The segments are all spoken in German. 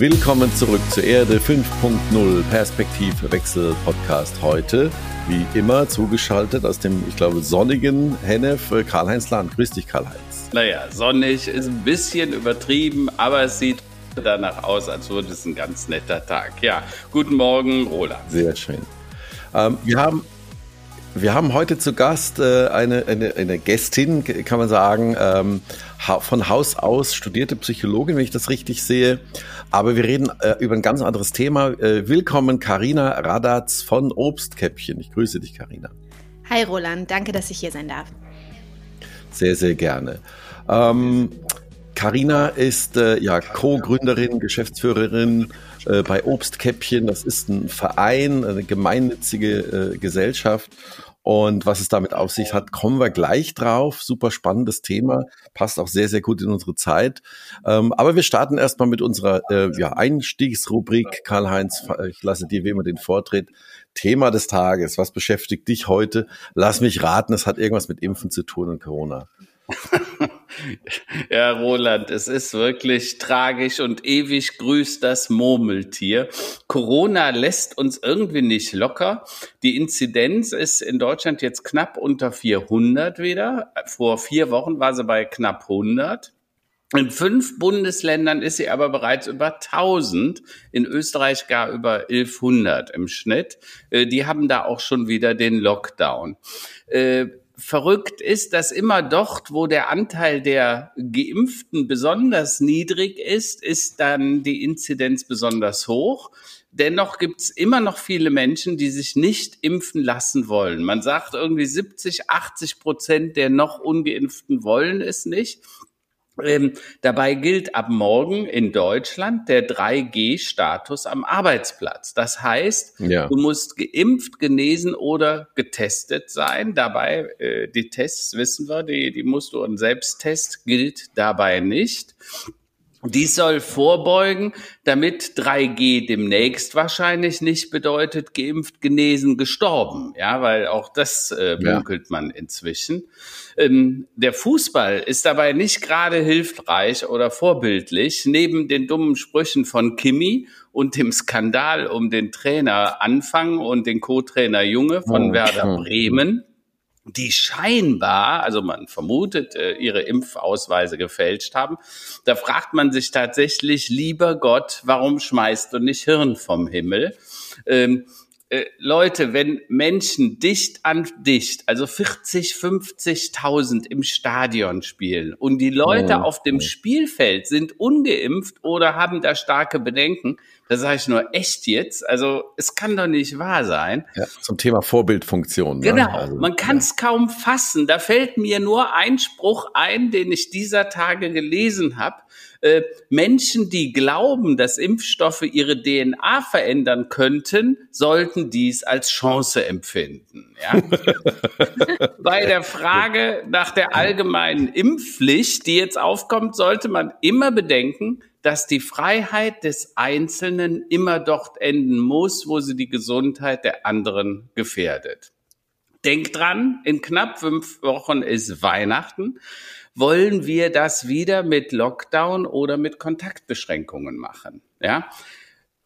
Willkommen zurück zur Erde 5.0 Perspektivwechsel Podcast heute. Wie immer zugeschaltet aus dem, ich glaube, sonnigen Hennef Karl-Heinz Land. Grüß dich, Karl-Heinz. Naja, sonnig ist ein bisschen übertrieben, aber es sieht danach aus, als würde es ein ganz netter Tag. Ja, guten Morgen, Roland. Sehr schön. Ähm, wir haben wir haben heute zu Gast äh, eine, eine, eine Gästin, kann man sagen, ähm, von Haus aus studierte Psychologin, wenn ich das richtig sehe. Aber wir reden äh, über ein ganz anderes Thema. Äh, willkommen, Karina Radatz von Obstkäppchen. Ich grüße dich, Karina. Hi, Roland. Danke, dass ich hier sein darf. Sehr, sehr gerne. Ähm, Carina ist äh, ja Co-Gründerin, Geschäftsführerin äh, bei Obstkäppchen. Das ist ein Verein, eine gemeinnützige äh, Gesellschaft. Und was es damit auf sich hat, kommen wir gleich drauf. Super spannendes Thema, passt auch sehr, sehr gut in unsere Zeit. Ähm, aber wir starten erstmal mit unserer äh, ja, Einstiegsrubrik. Karl-Heinz, ich lasse dir wie immer den Vortritt. Thema des Tages, was beschäftigt dich heute? Lass mich raten, es hat irgendwas mit Impfen zu tun und Corona. ja, Roland, es ist wirklich tragisch und ewig grüßt das Murmeltier. Corona lässt uns irgendwie nicht locker. Die Inzidenz ist in Deutschland jetzt knapp unter 400 wieder. Vor vier Wochen war sie bei knapp 100. In fünf Bundesländern ist sie aber bereits über 1000, in Österreich gar über 1100 im Schnitt. Äh, die haben da auch schon wieder den Lockdown. Verrückt ist, dass immer dort, wo der Anteil der Geimpften besonders niedrig ist, ist dann die Inzidenz besonders hoch. Dennoch gibt es immer noch viele Menschen, die sich nicht impfen lassen wollen. Man sagt irgendwie 70, 80 Prozent der noch ungeimpften wollen es nicht. Ähm, dabei gilt ab morgen in Deutschland der 3G-Status am Arbeitsplatz. Das heißt, ja. du musst geimpft, genesen oder getestet sein. Dabei, äh, die Tests wissen wir, die, die musst du, ein Selbsttest gilt dabei nicht. Dies soll vorbeugen, damit 3G demnächst wahrscheinlich nicht bedeutet geimpft, genesen, gestorben. Ja, weil auch das äh, munkelt ja. man inzwischen. Ähm, der Fußball ist dabei nicht gerade hilfreich oder vorbildlich. Neben den dummen Sprüchen von Kimi und dem Skandal um den Trainer Anfang und den Co-Trainer Junge von oh, Werder Bremen die scheinbar, also man vermutet, äh, ihre Impfausweise gefälscht haben. Da fragt man sich tatsächlich, lieber Gott, warum schmeißt du nicht Hirn vom Himmel? Ähm, äh, Leute, wenn Menschen dicht an dicht, also 40, 50.000 im Stadion spielen und die Leute oh, auf dem oh. Spielfeld sind ungeimpft oder haben da starke Bedenken, da sage ich nur echt jetzt. Also es kann doch nicht wahr sein. Ja, zum Thema Vorbildfunktion. Ne? Genau, also, man kann es ja. kaum fassen. Da fällt mir nur ein Spruch ein, den ich dieser Tage gelesen habe. Äh, Menschen, die glauben, dass Impfstoffe ihre DNA verändern könnten, sollten dies als Chance empfinden. Ja? Bei der Frage nach der allgemeinen Impfpflicht, die jetzt aufkommt, sollte man immer bedenken, dass die Freiheit des Einzelnen immer dort enden muss, wo sie die Gesundheit der anderen gefährdet. Denkt dran, in knapp fünf Wochen ist Weihnachten wollen wir das wieder mit Lockdown oder mit Kontaktbeschränkungen machen? Ja.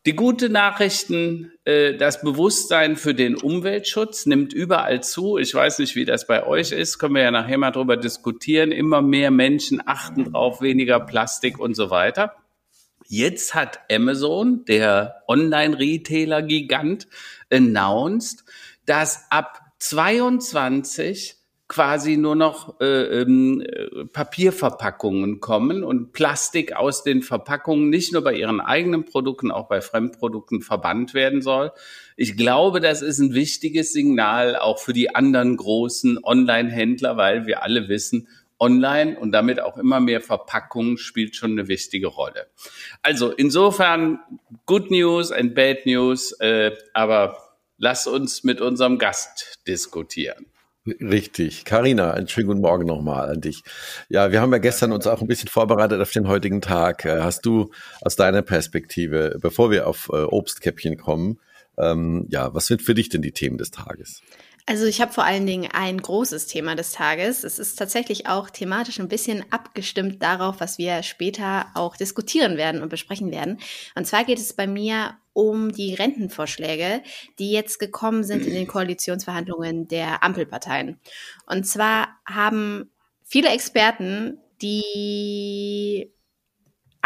Die gute Nachrichten, äh, das Bewusstsein für den Umweltschutz nimmt überall zu. Ich weiß nicht, wie das bei euch ist, können wir ja nachher mal drüber diskutieren. Immer mehr Menschen achten drauf, weniger Plastik und so weiter. Jetzt hat Amazon, der Online-Retailer-Gigant, announced, dass ab 22 quasi nur noch äh, ähm, Papierverpackungen kommen und Plastik aus den Verpackungen nicht nur bei ihren eigenen Produkten, auch bei Fremdprodukten verbannt werden soll. Ich glaube, das ist ein wichtiges Signal auch für die anderen großen Online-Händler, weil wir alle wissen, Online und damit auch immer mehr Verpackungen spielt schon eine wichtige Rolle. Also insofern Good News and Bad News, äh, aber lass uns mit unserem Gast diskutieren. Richtig. Karina, einen schönen guten Morgen nochmal an dich. Ja, wir haben ja gestern uns auch ein bisschen vorbereitet auf den heutigen Tag. Äh, hast du aus deiner Perspektive, bevor wir auf äh, Obstkäppchen kommen, Ähm, ja, was sind für dich denn die Themen des Tages? Also ich habe vor allen Dingen ein großes Thema des Tages. Es ist tatsächlich auch thematisch ein bisschen abgestimmt darauf, was wir später auch diskutieren werden und besprechen werden. Und zwar geht es bei mir um die Rentenvorschläge, die jetzt gekommen sind in den Koalitionsverhandlungen der Ampelparteien. Und zwar haben viele Experten die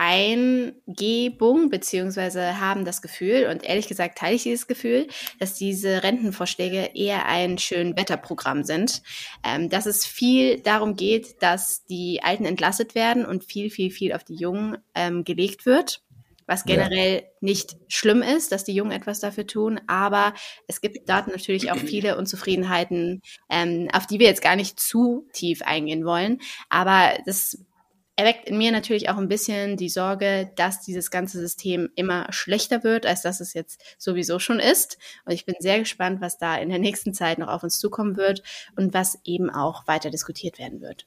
Eingebung beziehungsweise haben das Gefühl, und ehrlich gesagt teile ich dieses Gefühl, dass diese Rentenvorschläge eher ein schön Wetterprogramm sind, ähm, dass es viel darum geht, dass die Alten entlastet werden und viel, viel, viel auf die Jungen ähm, gelegt wird was generell ja. nicht schlimm ist, dass die Jungen etwas dafür tun, aber es gibt dort natürlich auch viele Unzufriedenheiten, ähm, auf die wir jetzt gar nicht zu tief eingehen wollen. Aber das erweckt in mir natürlich auch ein bisschen die Sorge, dass dieses ganze System immer schlechter wird, als dass es jetzt sowieso schon ist. Und ich bin sehr gespannt, was da in der nächsten Zeit noch auf uns zukommen wird und was eben auch weiter diskutiert werden wird.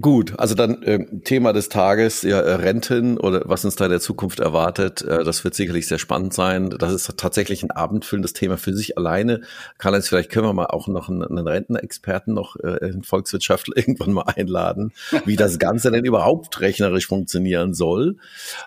Gut, also dann äh, Thema des Tages, ja, äh, Renten oder was uns da in der Zukunft erwartet, äh, das wird sicherlich sehr spannend sein. Das ist tatsächlich ein abendfüllendes Thema für sich alleine. Karl-Heinz, vielleicht können wir mal auch noch einen, einen Rentenexperten, noch äh, einen Volkswirtschaftler irgendwann mal einladen, wie das Ganze denn überhaupt rechnerisch funktionieren soll.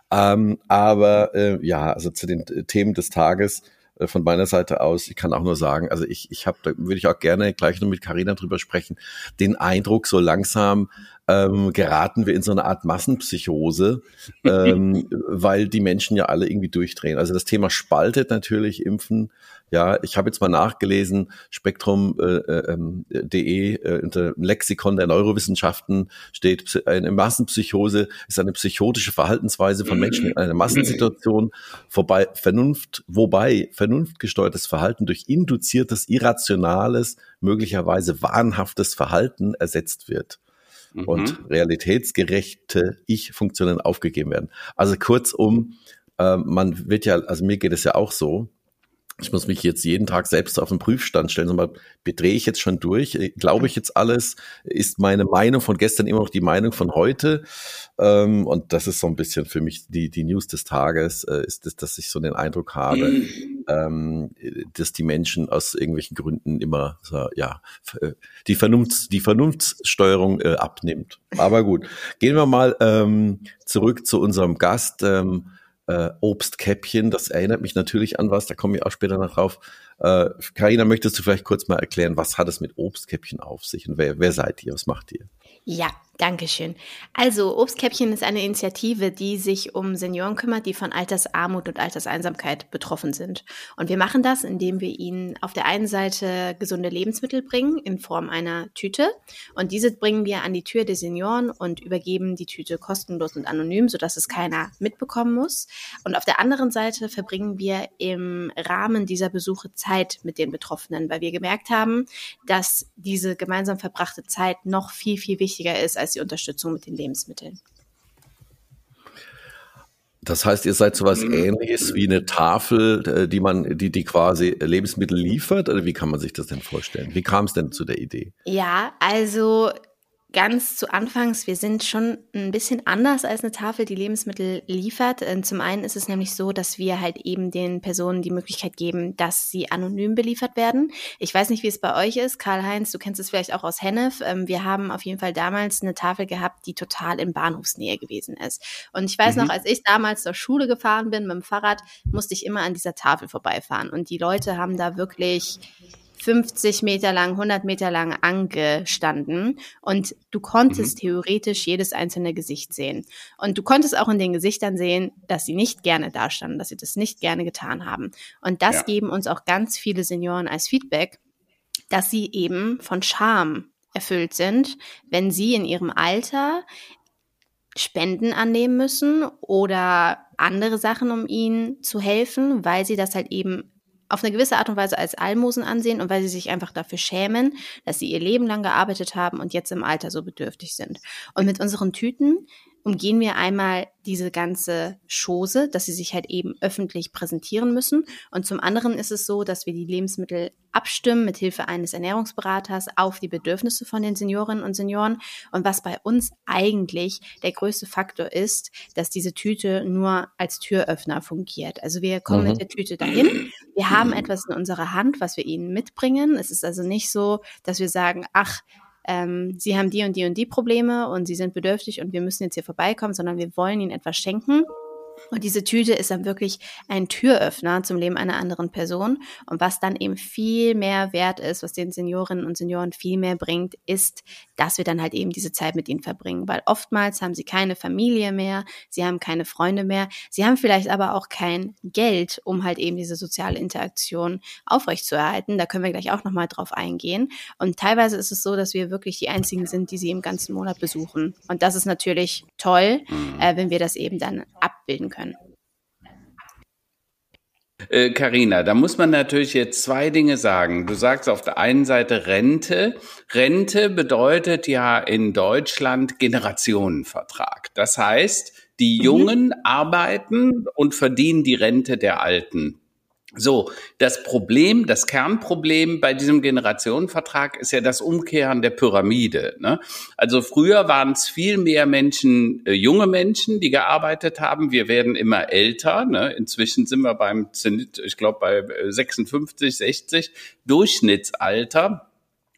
Ähm, aber äh, ja, also zu den Themen des Tages äh, von meiner Seite aus, ich kann auch nur sagen, also ich, ich habe, da würde ich auch gerne gleich noch mit Carina drüber sprechen, den Eindruck, so langsam ähm, geraten wir in so eine Art Massenpsychose, ähm, weil die Menschen ja alle irgendwie durchdrehen. Also das Thema spaltet natürlich Impfen. Ja, ich habe jetzt mal nachgelesen, spektrum.de äh, ähm, äh, unter Lexikon der Neurowissenschaften steht, eine Massenpsychose ist eine psychotische Verhaltensweise von Menschen in einer Massensituation, vorbei Vernunft, wobei vernunftgesteuertes Verhalten durch induziertes, irrationales, möglicherweise wahnhaftes Verhalten ersetzt wird mhm. und realitätsgerechte Ich-Funktionen aufgegeben werden. Also kurzum, äh, man wird ja, also mir geht es ja auch so, ich muss mich jetzt jeden Tag selbst auf den Prüfstand stellen. Mal, bedrehe ich jetzt schon durch? Glaube ich jetzt alles? Ist meine Meinung von gestern immer noch die Meinung von heute? Ähm, und das ist so ein bisschen für mich die, die News des Tages, äh, ist das, dass ich so den Eindruck habe, ähm, dass die Menschen aus irgendwelchen Gründen immer, ja, äh, die Vernunft, die Vernunftssteuerung äh, abnimmt. Aber gut, gehen wir mal ähm, zurück zu unserem Gast. Äh, Obstkäppchen. Das erinnert mich natürlich an was, da komme ich auch später noch drauf. Äh, Carina, möchtest du vielleicht kurz mal erklären, was hat es mit Obstkäppchen auf sich und wer, wer seid ihr, was macht ihr? Ja, Dankeschön. Also Obstkäppchen ist eine Initiative, die sich um Senioren kümmert, die von Altersarmut und Alterseinsamkeit betroffen sind. Und wir machen das, indem wir ihnen auf der einen Seite gesunde Lebensmittel bringen in Form einer Tüte. Und diese bringen wir an die Tür der Senioren und übergeben die Tüte kostenlos und anonym, sodass es keiner mitbekommen muss. Und auf der anderen Seite verbringen wir im Rahmen dieser Besuche Zeit mit den Betroffenen, weil wir gemerkt haben, dass diese gemeinsam verbrachte Zeit noch viel, viel wichtiger ist als als die Unterstützung mit den Lebensmitteln. Das heißt, ihr seid so was mhm. ähnliches wie eine Tafel, äh, die man, die, die quasi Lebensmittel liefert? Oder wie kann man sich das denn vorstellen? Wie kam es denn zu der Idee? Ja, also ganz zu Anfangs, wir sind schon ein bisschen anders als eine Tafel, die Lebensmittel liefert. Ähm, zum einen ist es nämlich so, dass wir halt eben den Personen die Möglichkeit geben, dass sie anonym beliefert werden. Ich weiß nicht, wie es bei euch ist. Karl-Heinz, du kennst es vielleicht auch aus Hennef. Ähm, wir haben auf jeden Fall damals eine Tafel gehabt, die total in Bahnhofsnähe gewesen ist. Und ich weiß mhm. noch, als ich damals zur Schule gefahren bin mit dem Fahrrad, musste ich immer an dieser Tafel vorbeifahren. Und die Leute haben da wirklich 50 Meter lang, 100 Meter lang angestanden und du konntest mhm. theoretisch jedes einzelne Gesicht sehen. Und du konntest auch in den Gesichtern sehen, dass sie nicht gerne dastanden, dass sie das nicht gerne getan haben. Und das ja. geben uns auch ganz viele Senioren als Feedback, dass sie eben von Scham erfüllt sind, wenn sie in ihrem Alter Spenden annehmen müssen oder andere Sachen, um ihnen zu helfen, weil sie das halt eben auf eine gewisse Art und Weise als Almosen ansehen und weil sie sich einfach dafür schämen, dass sie ihr Leben lang gearbeitet haben und jetzt im Alter so bedürftig sind. Und mit unseren Tüten umgehen wir einmal diese ganze Chose, dass sie sich halt eben öffentlich präsentieren müssen. Und zum anderen ist es so, dass wir die Lebensmittel abstimmen mit Hilfe eines Ernährungsberaters auf die Bedürfnisse von den Seniorinnen und Senioren. Und was bei uns eigentlich der größte Faktor ist, dass diese Tüte nur als Türöffner fungiert. Also wir kommen mhm. mit der Tüte dahin. Wir haben etwas in unserer Hand, was wir ihnen mitbringen. Es ist also nicht so, dass wir sagen, ach, ähm, sie haben die und die und die Probleme und sie sind bedürftig und wir müssen jetzt hier vorbeikommen, sondern wir wollen ihnen etwas schenken und diese Tüte ist dann wirklich ein Türöffner zum Leben einer anderen Person. Und was dann eben viel mehr wert ist, was den Seniorinnen und Senioren viel mehr bringt, ist, dass wir dann halt eben diese Zeit mit ihnen verbringen. Weil oftmals haben sie keine Familie mehr, sie haben keine Freunde mehr, sie haben vielleicht aber auch kein Geld, um halt eben diese soziale Interaktion aufrechtzuerhalten. Da können wir gleich auch nochmal drauf eingehen. Und teilweise ist es so, dass wir wirklich die einzigen sind, die sie im ganzen Monat besuchen. Und das ist natürlich toll, mhm. äh, wenn wir das eben dann abbilden geben können. Carina, äh, da muss man natürlich jetzt zwei Dinge sagen. Du sagst auf der einen Seite Rente. Rente bedeutet ja in Deutschland Generationenvertrag. Das heißt, die mhm. Jungen mhm. arbeiten und verdienen die Rente der Alten. So, das Problem, das Kernproblem bei diesem Generationenvertrag ist ja das Umkehren der Pyramide. Ne? Also früher waren es viel mehr Menschen, äh, junge Menschen, die gearbeitet haben. Wir werden immer älter. Ne? Inzwischen sind wir beim Zenit, ich glaube bei 56, 60 Durchschnittsalter.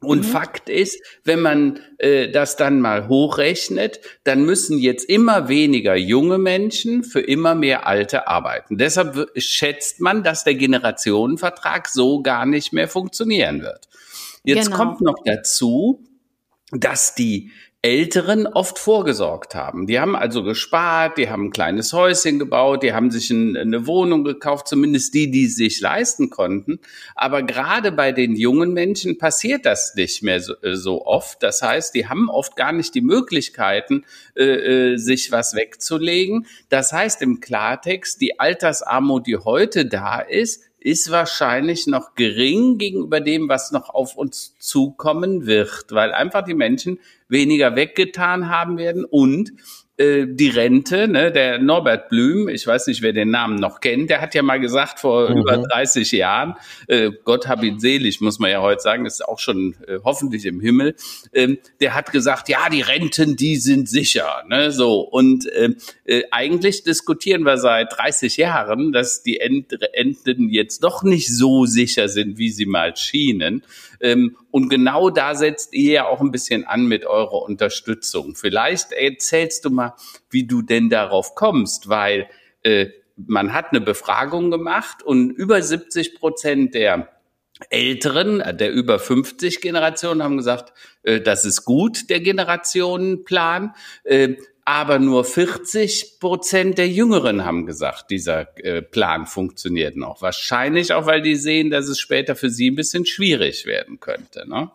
Und mhm. Fakt ist, wenn man äh, das dann mal hochrechnet, dann müssen jetzt immer weniger junge Menschen für immer mehr Alte arbeiten. Deshalb schätzt man, dass der Generationenvertrag so gar nicht mehr funktionieren wird. Jetzt genau. kommt noch dazu, dass die Älteren oft vorgesorgt haben. Die haben also gespart, die haben ein kleines Häuschen gebaut, die haben sich ein, eine Wohnung gekauft, zumindest die, die sich leisten konnten. Aber gerade bei den jungen Menschen passiert das nicht mehr so, äh, so oft. Das heißt, die haben oft gar nicht die Möglichkeiten, äh, äh, sich was wegzulegen. Das heißt im Klartext, die Altersarmut, die heute da ist, ist wahrscheinlich noch gering gegenüber dem, was noch auf uns zukommen wird, weil einfach die Menschen weniger weggetan haben werden und äh, die Rente, ne, der Norbert Blüm, ich weiß nicht, wer den Namen noch kennt, der hat ja mal gesagt vor mhm. über 30 Jahren, äh, Gott hab ihn selig, muss man ja heute sagen, ist auch schon äh, hoffentlich im Himmel, ähm, der hat gesagt, ja, die Renten, die sind sicher, ne, so und äh, äh, eigentlich diskutieren wir seit 30 Jahren, dass die Enten jetzt doch nicht so sicher sind, wie sie mal schienen ähm, und genau da setzt ihr ja auch ein bisschen an mit eurer Unterstützung. Vielleicht erzählst du mal, wie du denn darauf kommst, weil äh, man hat eine Befragung gemacht und über 70 Prozent der Älteren, äh, der über 50 Generationen haben gesagt, äh, das ist gut, der Generationenplan. Äh, aber nur 40 Prozent der Jüngeren haben gesagt, dieser äh, Plan funktioniert noch. Wahrscheinlich auch, weil die sehen, dass es später für sie ein bisschen schwierig werden könnte. Ne?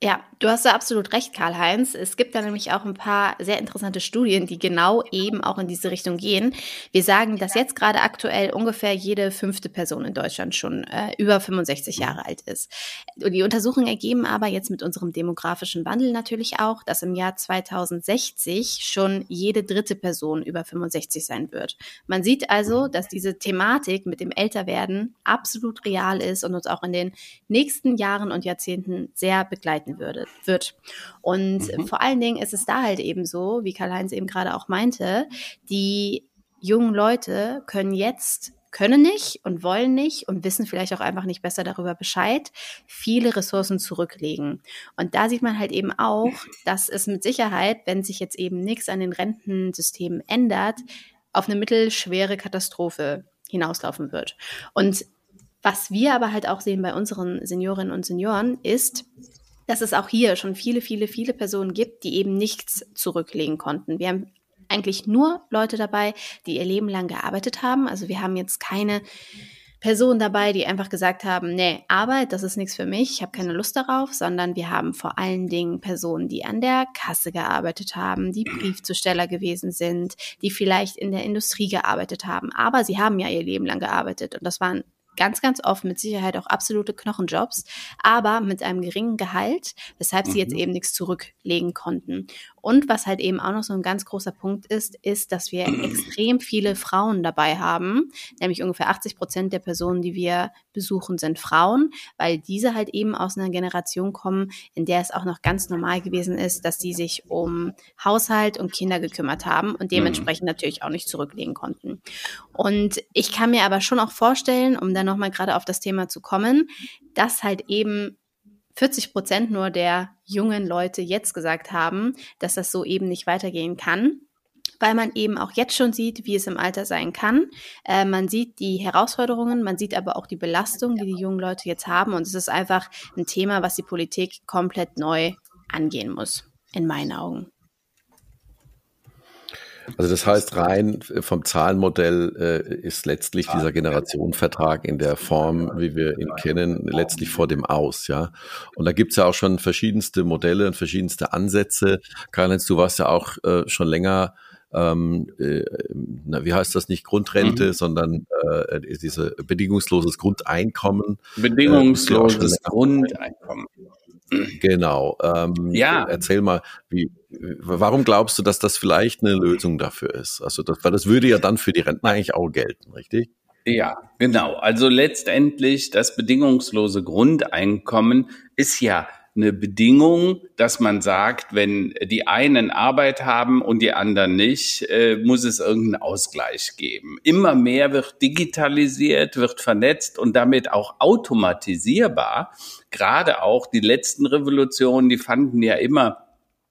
Ja, du hast da absolut recht, Karl-Heinz. Es gibt da nämlich auch ein paar sehr interessante Studien, die genau eben auch in diese Richtung gehen. Wir sagen, dass jetzt gerade aktuell ungefähr jede fünfte Person in Deutschland schon äh, über 65 Jahre alt ist. Und die Untersuchungen ergeben aber jetzt mit unserem demografischen Wandel natürlich auch, dass im Jahr 2060 schon jede dritte Person über 65 sein wird. Man sieht also, dass diese Thematik mit dem Älterwerden absolut real ist und uns auch in den nächsten Jahren und Jahrzehnten sehr begleiten gestalten würde, wird. Und mhm. vor allen Dingen ist es da halt eben so, wie Karl-Heinz eben gerade auch meinte, die jungen Leute können jetzt können nicht und wollen nicht und wissen vielleicht auch einfach nicht besser darüber Bescheid, viele Ressourcen zurücklegen. Und da sieht man halt eben auch, dass es mit Sicherheit, wenn sich jetzt eben nichts an den Rentensystemen ändert, auf eine mittelschwere Katastrophe hinauslaufen wird. Und was wir aber halt auch sehen bei unseren Seniorinnen und Senioren ist, dass es auch hier schon viele, viele, viele Personen gibt, die eben nichts zurücklegen konnten. Wir haben eigentlich nur Leute dabei, die ihr Leben lang gearbeitet haben. Also wir haben jetzt keine Personen dabei, die einfach gesagt haben, nee, Arbeit, das ist nichts für mich, ich habe keine Lust darauf, sondern wir haben vor allen Dingen Personen, die an der Kasse gearbeitet haben, die Briefzusteller gewesen sind, die vielleicht in der Industrie gearbeitet haben, aber sie haben ja ihr Leben lang gearbeitet und das waren ganz, ganz oft mit Sicherheit auch absolute Knochenjobs, aber mit einem geringen Gehalt, weshalb mhm. sie jetzt mhm. eben nichts zurücklegen konnten. Und was halt eben auch noch so ein ganz großer Punkt ist, ist, dass wir extrem viele Frauen dabei haben, nämlich ungefähr 80 Prozent der Personen, die wir besuchen, sind Frauen, weil diese halt eben aus einer Generation kommen, in der es auch noch ganz normal gewesen ist, dass sie sich um Haushalt und Kinder gekümmert haben und dementsprechend mhm. natürlich auch nicht zurücklegen konnten. Und ich kann mir aber schon auch vorstellen, um dann nochmal gerade auf das Thema zu kommen, dass halt eben 40 Prozent nur der jungen Leute jetzt gesagt haben, dass das so eben nicht weitergehen kann weil man eben auch jetzt schon sieht, wie es im Alter sein kann. Äh, man sieht die Herausforderungen, man sieht aber auch die Belastung, die die jungen Leute jetzt haben. Und es ist einfach ein Thema, was die Politik komplett neu angehen muss, in meinen Augen. Also das heißt, rein vom Zahlenmodell äh, ist letztlich dieser Generationenvertrag in der Form, wie wir ihn kennen, letztlich vor dem Aus, ja. Und da gibt's ja auch schon verschiedenste Modelle und verschiedenste Ansätze. Karl-Heinz, du warst ja auch äh, schon länger ähm, äh, na, wie heißt das nicht Grundrente, mhm. sondern äh, diese bedingungsloses Grundeinkommen. Bedingungsloses äh, Grundeinkommen. Genau. Ähm, ja. Erzähl mal, wie, warum glaubst du, dass das vielleicht eine Lösung dafür ist? Also, das, weil das würde ja dann für die Rentner eigentlich auch gelten, richtig? Ja, genau. Also letztendlich das bedingungslose Grundeinkommen ist ja eine Bedingung, dass man sagt, wenn die einen Arbeit haben und die anderen nicht, äh, muss es irgendeinen Ausgleich geben. Immer mehr wird digitalisiert, wird vernetzt und damit auch automatisierbar. Gerade auch die letzten Revolutionen, die fanden ja immer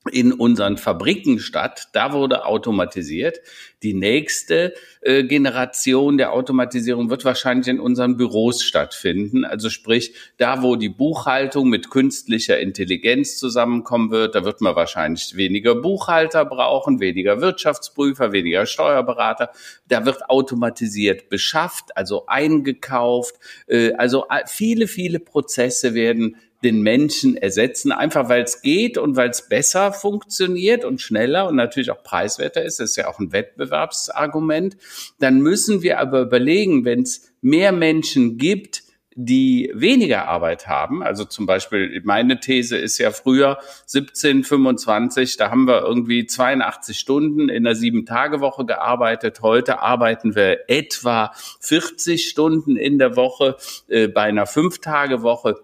in unseren Fabriken statt. Da wurde automatisiert. Die nächste äh, Generation der Automatisierung wird wahrscheinlich in unseren Büros stattfinden. Also sprich, da wo die Buchhaltung mit künstlicher Intelligenz zusammenkommen wird, da wird man wahrscheinlich weniger Buchhalter brauchen, weniger Wirtschaftsprüfer, weniger Steuerberater. Da wird automatisiert beschafft, also eingekauft. Äh, also äh, viele, viele Prozesse werden den Menschen ersetzen, einfach weil es geht und weil es besser funktioniert und schneller und natürlich auch preiswerter ist. Das ist ja auch ein Wettbewerbsargument. Dann müssen wir aber überlegen, wenn es mehr Menschen gibt, die weniger Arbeit haben. Also zum Beispiel, meine These ist ja früher 17, 25, da haben wir irgendwie 82 Stunden in einer Sieben-Tage-Woche gearbeitet. Heute arbeiten wir etwa 40 Stunden in der Woche äh, bei einer Fünf-Tage-Woche.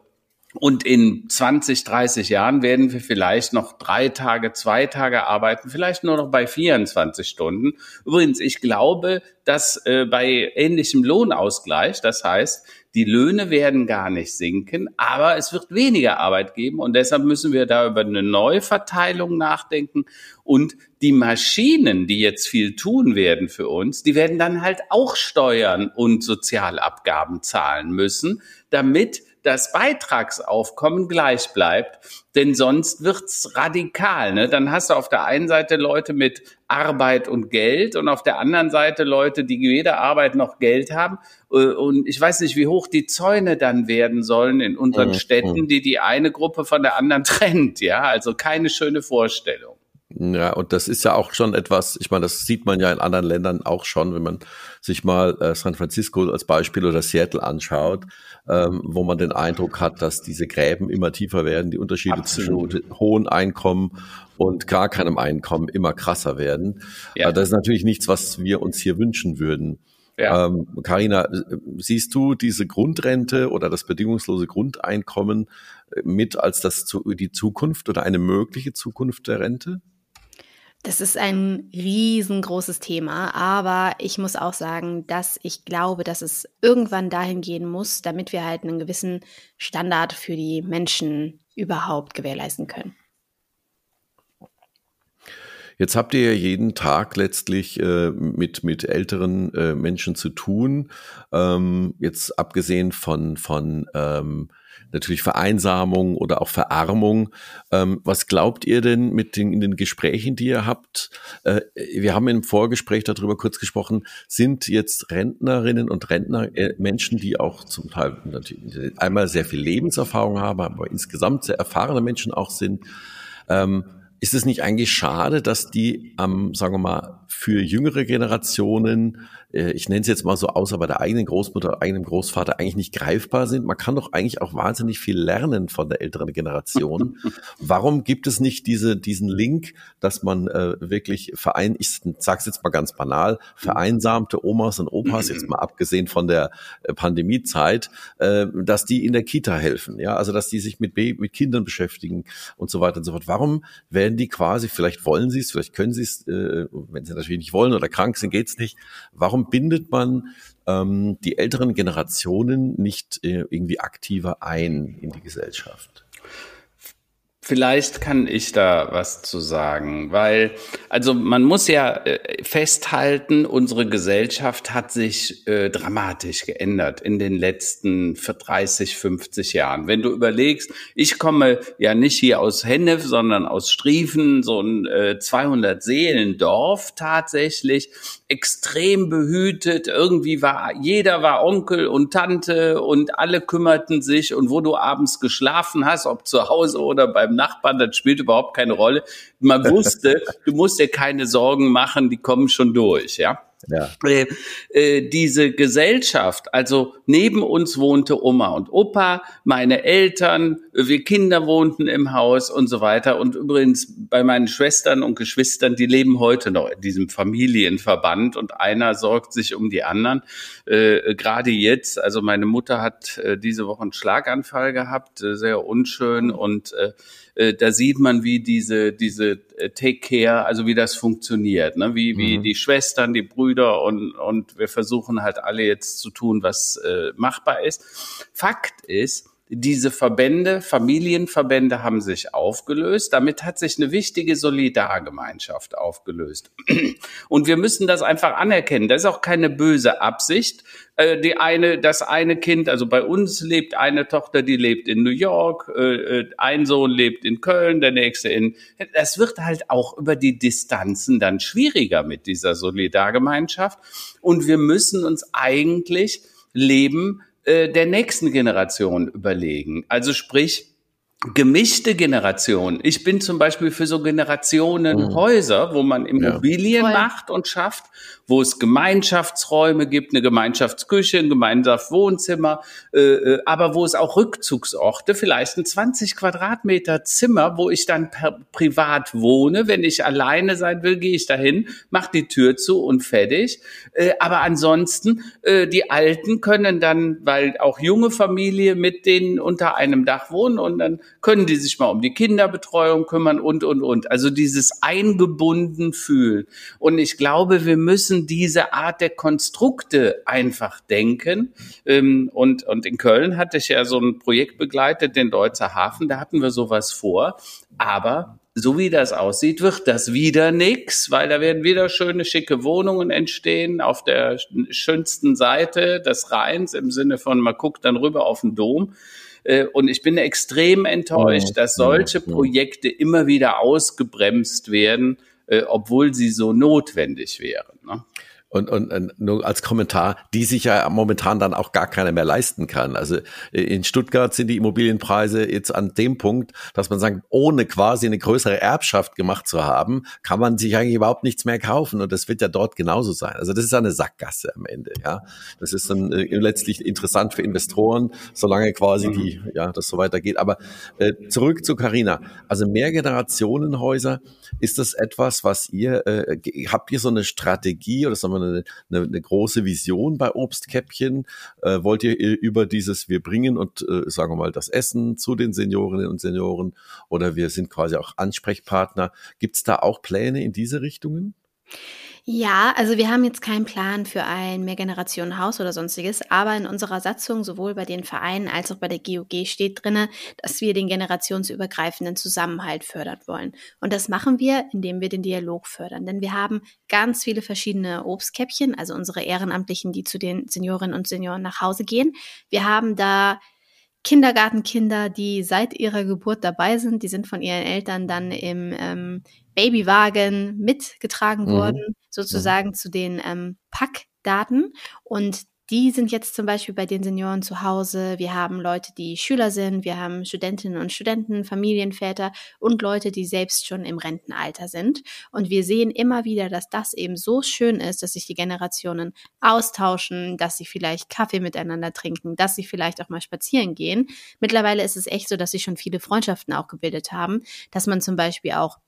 Und in 20, 30 Jahren werden wir vielleicht noch drei Tage, zwei Tage arbeiten, vielleicht nur noch bei 24 Stunden. Übrigens, ich glaube, dass äh, bei ähnlichem Lohnausgleich, das heißt, die Löhne werden gar nicht sinken, aber es wird weniger Arbeit geben und deshalb müssen wir da über eine Neuverteilung nachdenken und die Maschinen, die jetzt viel tun werden für uns, die werden dann halt auch Steuern und Sozialabgaben zahlen müssen, damit das Beitragsaufkommen gleich bleibt. Denn sonst wird's radikal. Ne? Dann hast du auf der einen Seite Leute mit Arbeit und Geld und auf der anderen Seite Leute, die weder Arbeit noch Geld haben. Äh, und ich weiß nicht, wie hoch die Zäune dann werden sollen in unseren mhm. Städten, die die eine Gruppe von der anderen trennt. Ja, also keine schöne Vorstellung. Ja, und das ist ja auch schon etwas, ich meine, das sieht man ja in anderen Ländern auch schon, wenn man sich mal äh, San Francisco als Beispiel oder Seattle anschaut, ähm, wo man den Eindruck hat, dass diese Gräben immer tiefer werden, die Unterschiede Absolut. zwischen hohen Einkommen und gar keinem Einkommen immer krasser werden. Ja. Äh, das ist natürlich nichts, was wir uns hier wünschen würden. Ja. Ähm, Carina, siehst du diese Grundrente oder das bedingungslose Grundeinkommen äh, mit als das zu, die Zukunft oder eine mögliche Zukunft der Rente? Das ist ein riesengroßes Thema, aber ich muss auch sagen, dass ich glaube, dass es irgendwann dahin gehen muss, damit wir halt einen gewissen Standard für die Menschen überhaupt gewährleisten können. Jetzt habt ihr ja jeden Tag letztlich äh, mit, mit älteren äh, Menschen zu tun. Ähm, jetzt abgesehen von, von ähm, natürlich Vereinsamung oder auch Verarmung. Ähm, was glaubt ihr denn mit den, in den Gesprächen, die ihr habt? Äh, wir haben im Vorgespräch darüber kurz gesprochen, sind jetzt Rentnerinnen und Rentner äh, Menschen, die auch zum Teil natürlich einmal sehr viel Lebenserfahrung haben, aber insgesamt sehr erfahrene Menschen auch sind. Ähm, ist es nicht eigentlich schade, dass die am, sagen wir mal, für jüngere Generationen, äh, ich nenne es jetzt mal so, außer bei der eigenen Großmutter, eigenem Großvater eigentlich nicht greifbar sind. Man kann doch eigentlich auch wahnsinnig viel lernen von der älteren Generation. Warum gibt es nicht diese, diesen Link, dass man äh, wirklich verein, ich sag's jetzt mal ganz banal, vereinsamte Omas und Opas, jetzt mal abgesehen von der äh, Pandemiezeit, äh, dass die in der Kita helfen, ja, also dass die sich mit, mit Kindern beschäftigen und so weiter und so fort. Warum werden die quasi, vielleicht wollen sie es, vielleicht können sie es, äh, wenn sie natürlich nicht wollen oder krank sind, geht's nicht. Warum bindet man ähm, die älteren Generationen nicht äh, irgendwie aktiver ein in die Gesellschaft? Vielleicht kann ich da was zu sagen, weil, also man muss ja äh, festhalten, unsere Gesellschaft hat sich äh, dramatisch geändert in den letzten 30, 50 Jahren. Wenn du überlegst, ich komme ja nicht hier aus Hennef, sondern aus Striefen, so ein äh, 200 Seelendorf tatsächlich, extrem behütet. Irgendwie war, jeder war Onkel und Tante und alle kümmerten sich und wo du abends geschlafen hast, ob zu Hause oder beim Nachbarn, das spielt überhaupt keine Rolle. Man wusste, du musst dir keine Sorgen machen, die kommen schon durch, ja. Ja. Äh, äh, diese Gesellschaft, also neben uns wohnte Oma und Opa, meine Eltern, wir Kinder wohnten im Haus und so weiter. Und übrigens bei meinen Schwestern und Geschwistern, die leben heute noch in diesem Familienverband und einer sorgt sich um die anderen. Äh, Gerade jetzt, also meine Mutter hat äh, diese Woche einen Schlaganfall gehabt, äh, sehr unschön und äh, da sieht man, wie diese, diese äh, Take Care, also wie das funktioniert, ne? wie, wie mhm. die Schwestern, die Brüder und, und wir versuchen halt alle jetzt zu tun, was äh, machbar ist. Fakt ist, diese Verbände, Familienverbände haben sich aufgelöst. Damit hat sich eine wichtige Solidargemeinschaft aufgelöst. Und wir müssen das einfach anerkennen. Das ist auch keine böse Absicht. Äh, die eine, das eine Kind, also bei uns lebt eine Tochter, die lebt in New York, äh, äh, ein Sohn lebt in Köln, der nächste in. Das wird halt auch über die Distanzen dann schwieriger mit dieser Solidargemeinschaft. Und wir müssen uns eigentlich Leben der nächsten Generation überlegen. Also sprich, gemischte Generation. Ich bin zum Beispiel für so Generationenhäuser, mhm. wo man Immobilien ja. macht und schafft, wo es Gemeinschaftsräume gibt, eine Gemeinschaftsküche, ein Gemeinschaftswohnzimmer, äh, äh aber wo es auch Rückzugsorte, vielleicht ein 20 Quadratmeter Zimmer, wo ich dann per, privat wohne. Wenn ich alleine sein will, gehe ich dahin, mache die Tür zu und fertig. Äh, aber ansonsten, äh, die Alten können dann, weil auch junge Familie mit denen unter einem Dach wohnen und dann können die sich mal um die Kinderbetreuung kümmern und, und, und. Also dieses eingebunden fühlen. Und ich glaube, wir müssen diese Art der Konstrukte einfach denken. Ähm, und, und in Köln hatte ich ja so ein Projekt begleitet, den Deutzer Hafen, da hatten wir sowas vor. Aber so wie das aussieht, wird das wieder nix, weil da werden wieder schöne, schicke Wohnungen entstehen auf der schönsten Seite des Rheins im Sinne von, man guckt dann rüber auf den Dom. Äh, und ich bin extrem enttäuscht, dass solche Projekte immer wieder ausgebremst werden äh, obwohl sie so notwendig wären. Ne? Und, und, und nur als Kommentar, die sich ja momentan dann auch gar keiner mehr leisten kann. Also äh, in Stuttgart sind die Immobilienpreise jetzt an dem Punkt, dass man sagt, ohne quasi eine größere Erbschaft gemacht zu haben, kann man sich eigentlich überhaupt nichts mehr kaufen. Und das wird ja dort genauso sein. Also das ist eine Sackgasse am Ende. Ja, das ist dann äh, letztlich interessant für Investoren, solange quasi die ja das so weitergeht. Aber äh, zurück zu Carina. Also Mehrgenerationenhäuser, ist das etwas, was ihr äh, habt ihr so eine Strategie oder sagen wir eine, eine, eine große Vision bei Obstkäppchen? Äh, wollt ihr über dieses wir bringen und äh, sagen wir mal das Essen zu den Seniorinnen und Senioren oder wir sind quasi auch Ansprechpartner? Gibt es da auch Pläne in diese Richtungen? Ja, also wir haben jetzt keinen Plan für ein Mehrgenerationenhaus oder sonstiges, aber in unserer Satzung sowohl bei den Vereinen als auch bei der GOG steht drinne, dass wir den generationsübergreifenden Zusammenhalt fördern wollen. Und das machen wir, indem wir den Dialog fördern. Denn wir haben ganz viele verschiedene Obstkäppchen, also unsere Ehrenamtlichen, die zu den Seniorinnen und Senioren nach Hause gehen. Wir haben da Kindergartenkinder, die seit ihrer Geburt dabei sind, die sind von ihren Eltern dann im ähm, Babywagen mitgetragen mhm. worden, sozusagen mhm. zu den ähm, Packdaten. Und die sind jetzt zum Beispiel bei den Senioren zu Hause. Wir haben Leute, die Schüler sind. Wir haben Studentinnen und Studenten, Familienväter und Leute, die selbst schon im Rentenalter sind. Und wir sehen immer wieder, dass das eben so schön ist, dass sich die Generationen austauschen, dass sie vielleicht Kaffee miteinander trinken, dass sie vielleicht auch mal spazieren gehen. Mittlerweile ist es echt so, dass sich schon viele Freundschaften auch gebildet haben, dass man zum Beispiel auch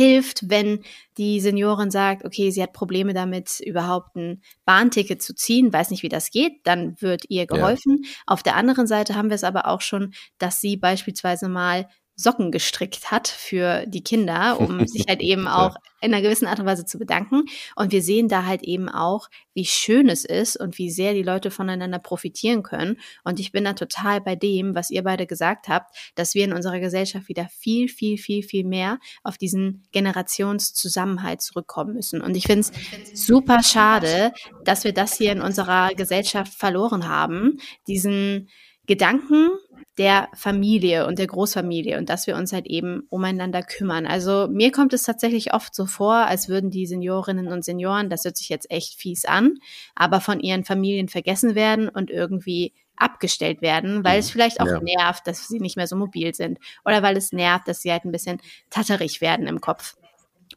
hilft, wenn die Seniorin sagt, okay, sie hat Probleme damit, überhaupt ein Bahnticket zu ziehen, weiß nicht, wie das geht, dann wird ihr geholfen. Ja. Auf der anderen Seite haben wir es aber auch schon, dass sie beispielsweise mal Socken gestrickt hat für die Kinder, um sich halt eben auch in einer gewissen Art und Weise zu bedanken. Und wir sehen da halt eben auch, wie schön es ist und wie sehr die Leute voneinander profitieren können. Und ich bin da total bei dem, was ihr beide gesagt habt, dass wir in unserer Gesellschaft wieder viel, viel, viel, viel mehr auf diesen Generationszusammenhalt zurückkommen müssen. Und ich finde es super schade, dass wir das hier in unserer Gesellschaft verloren haben, diesen Gedanken der Familie und der Großfamilie und dass wir uns halt eben umeinander kümmern. Also mir kommt es tatsächlich oft so vor, als würden die Seniorinnen und Senioren, das hört sich jetzt echt fies an, aber von ihren Familien vergessen werden und irgendwie abgestellt werden, weil es mhm. vielleicht auch ja. nervt, dass sie nicht mehr so mobil sind oder weil es nervt, dass sie halt ein bisschen tatterig werden im Kopf.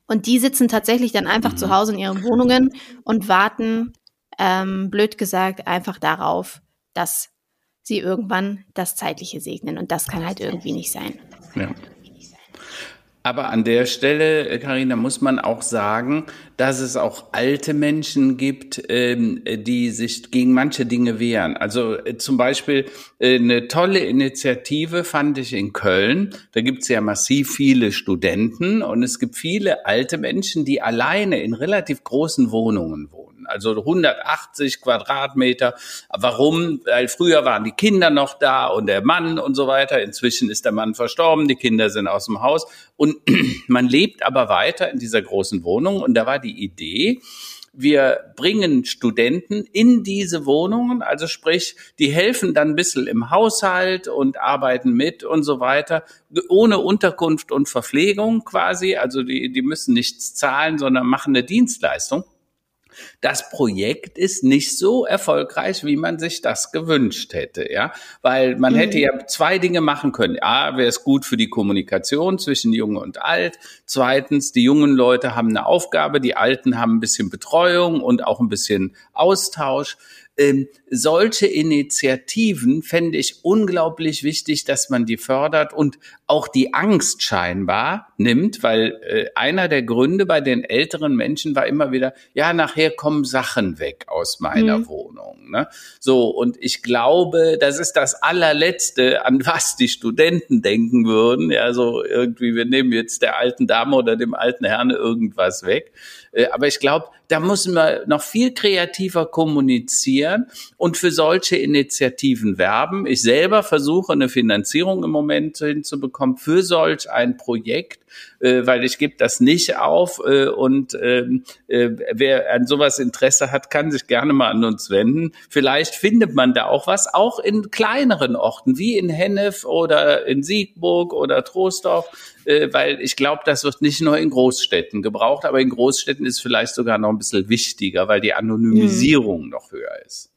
Und die sitzen tatsächlich dann einfach mhm. zu Hause in ihren Wohnungen und warten, ähm, blöd gesagt, einfach darauf, dass sie irgendwann das Zeitliche segnen. Und das kann halt irgendwie nicht sein. Ja. Aber an der Stelle, Karina, muss man auch sagen, dass es auch alte Menschen gibt, ähm, die sich gegen manche Dinge wehren. Also äh, zum Beispiel äh, eine tolle Initiative fand ich in Köln. Da gibt es ja massiv viele Studenten und es gibt viele alte Menschen, die alleine in relativ großen Wohnungen wohnen also 180 Quadratmeter. Warum? Weil früher waren die Kinder noch da und der Mann und so weiter. Inzwischen ist der Mann verstorben, die Kinder sind aus dem Haus und man lebt aber weiter in dieser großen Wohnung und da war die Idee, wir bringen Studenten in diese Wohnungen, also sprich, die helfen dann ein bisschen im Haushalt und arbeiten mit und so weiter, ohne Unterkunft und Verpflegung quasi. Also die, die müssen nichts zahlen, sondern machen eine Dienstleistung. Das Projekt ist nicht so erfolgreich, wie man sich das gewünscht hätte, ja, weil man mhm. hätte ja zwei Dinge machen können. A, wäre es gut für die Kommunikation zwischen Jung und Alt. Zweitens, die jungen Leute haben eine Aufgabe, die Alten haben ein bisschen Betreuung und auch ein bisschen Austausch ähm, solche Initiativen fände ich unglaublich wichtig, dass man die fördert und auch die Angst scheinbar nimmt, weil äh, einer der Gründe bei den älteren Menschen war immer wieder, ja, nachher kommen Sachen weg aus meiner mhm. Wohnung. Ne? So, und ich glaube, das ist das allerletzte, an was die Studenten denken würden. Ja, so irgendwie, wir nehmen jetzt der alten Dame oder dem alten Herrn irgendwas weg. Äh, aber ich glaube, da müssen wir noch viel kreativer kommunizieren und für solche Initiativen werben. Ich selber versuche eine Finanzierung im Moment hinzubekommen für solch ein Projekt, äh, weil ich gebe das nicht auf äh, und ähm, wer an sowas Interesse hat, kann sich gerne mal an uns wenden. Vielleicht findet man da auch was, auch in kleineren Orten wie in Hennef oder in Siegburg oder Troisdorf äh, weil ich glaube, das wird nicht nur in Großstädten gebraucht, aber in Großstädten ist vielleicht sogar noch ein bisschen wichtiger, weil die Anonymisierung mhm. noch höher ist.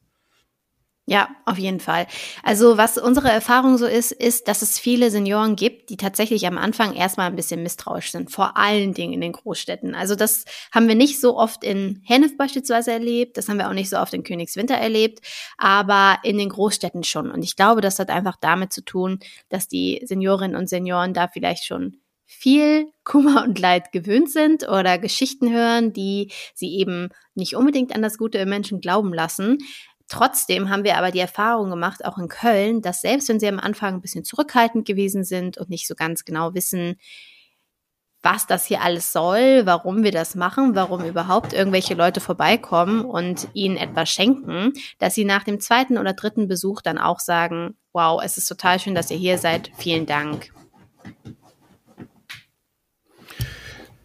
Ja, auf jeden Fall. Also was unsere Erfahrung so ist, ist, dass es viele Senioren gibt, die tatsächlich am Anfang erstmal ein bisschen misstrauisch sind, vor allen Dingen in den Großstädten. Also das haben wir nicht so oft in Hennef beispielsweise erlebt, das haben wir auch nicht so oft in Königswinter erlebt, aber in den Großstädten schon. Und ich glaube, das hat einfach damit zu tun, dass die Seniorinnen und Senioren da vielleicht schon viel Kummer und Leid gewöhnt sind oder Geschichten hören, die sie eben nicht unbedingt an das Gute im Menschen glauben lassen. Trotzdem haben wir aber die Erfahrung gemacht, auch in Köln, dass selbst wenn sie am Anfang ein bisschen zurückhaltend gewesen sind und nicht so ganz genau wissen, was das hier alles soll, warum wir das machen, warum überhaupt irgendwelche Leute vorbeikommen und ihnen etwas schenken, dass sie nach dem zweiten oder dritten Besuch dann auch sagen, wow, es ist total schön, dass ihr hier seid, vielen Dank.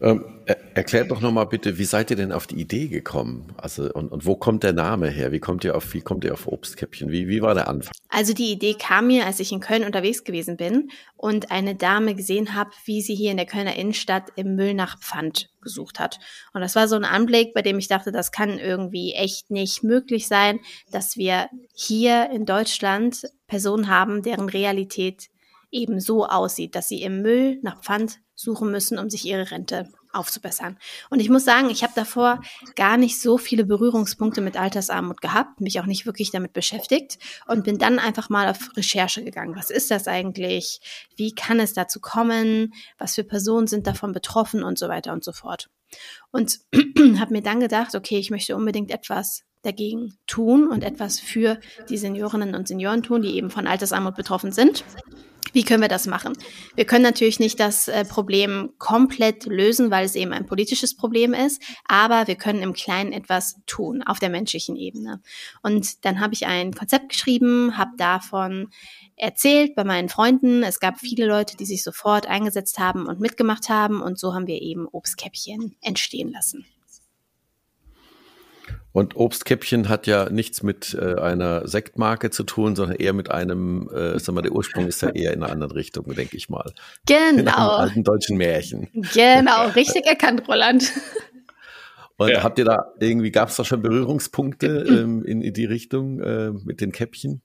Ähm, Erklärt doch nochmal bitte, wie seid ihr denn auf die Idee gekommen? Also, und, und wo kommt der Name her? Wie kommt ihr auf, wie kommt ihr auf Obstkäppchen? Wie, wie war der Anfang? Also die Idee kam mir, als ich in Köln unterwegs gewesen bin und eine Dame gesehen habe, wie sie hier in der Kölner Innenstadt im Müll nach Pfand gesucht hat. Und das war so ein Anblick, bei dem ich dachte, das kann irgendwie echt nicht möglich sein, dass wir hier in Deutschland Personen haben, deren Realität eben so aussieht, dass sie im Müll nach Pfand suchen müssen, um sich ihre Rente aufzubessern. Und ich muss sagen, ich habe davor gar nicht so viele Berührungspunkte mit Altersarmut gehabt, mich auch nicht wirklich damit beschäftigt und bin dann einfach mal auf Recherche gegangen. Was ist das eigentlich? Wie kann es dazu kommen? Was für Personen sind davon betroffen und so weiter und so fort. Und habe mir dann gedacht, okay, ich möchte unbedingt etwas dagegen tun und etwas für die Seniorinnen und Senioren tun, die eben von Altersarmut betroffen sind. Wie können wir das machen? Wir können natürlich nicht das äh, Problem komplett lösen, weil es eben ein politisches Problem ist, aber wir können im Kleinen etwas tun auf der menschlichen Ebene. Und dann habe ich ein Konzept geschrieben, habe davon erzählt bei meinen Freunden. Es gab viele Leute, die sich sofort eingesetzt haben und mitgemacht haben und so haben wir eben Obstkäppchen entstehen lassen. Und Obstkäppchen hat ja nichts mit äh, einer Sektmarke zu tun, sondern eher mit einem, äh, sag mal, der Ursprung ist ja eher in einer anderen Richtung, denke ich mal. Genau. In einem alten deutschen Märchen. Genau, richtig erkannt, Roland. Und ja. habt ihr da irgendwie, gab es da schon Berührungspunkte ähm, in, in die Richtung äh, mit den Käppchen?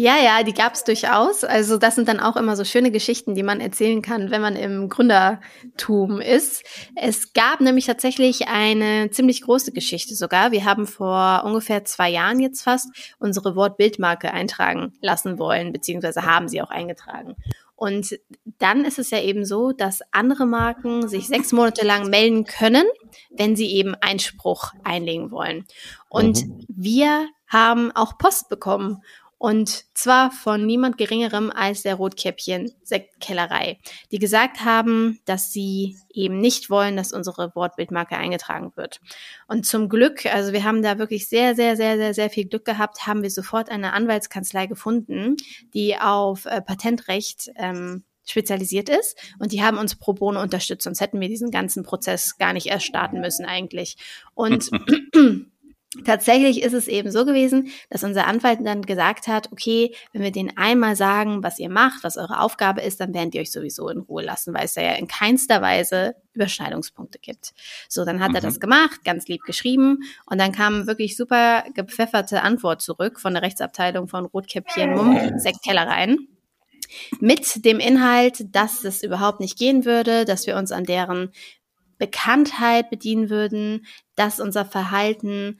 Ja, ja, die gab es durchaus. Also das sind dann auch immer so schöne Geschichten, die man erzählen kann, wenn man im Gründertum ist. Es gab nämlich tatsächlich eine ziemlich große Geschichte sogar. Wir haben vor ungefähr zwei Jahren jetzt fast unsere Wortbildmarke eintragen lassen wollen, beziehungsweise haben sie auch eingetragen. Und dann ist es ja eben so, dass andere Marken sich sechs Monate lang melden können, wenn sie eben Einspruch einlegen wollen. Und mhm. wir haben auch Post bekommen. Und zwar von niemand Geringerem als der Rotkäppchen Sektkellerei, die gesagt haben, dass sie eben nicht wollen, dass unsere Wortbildmarke eingetragen wird. Und zum Glück, also wir haben da wirklich sehr, sehr, sehr, sehr, sehr viel Glück gehabt, haben wir sofort eine Anwaltskanzlei gefunden, die auf äh, Patentrecht ähm, spezialisiert ist und die haben uns pro bono unterstützt, sonst hätten wir diesen ganzen Prozess gar nicht erst starten müssen eigentlich. Und Tatsächlich ist es eben so gewesen, dass unser Anwalt dann gesagt hat, okay, wenn wir denen einmal sagen, was ihr macht, was eure Aufgabe ist, dann werden die euch sowieso in Ruhe lassen, weil es ja in keinster Weise Überschneidungspunkte gibt. So, dann hat mhm. er das gemacht, ganz lieb geschrieben und dann kam wirklich super gepfefferte Antwort zurück von der Rechtsabteilung von Rotkäppchen Mumm Sektkellereien mit dem Inhalt, dass es überhaupt nicht gehen würde, dass wir uns an deren Bekanntheit bedienen würden, dass unser Verhalten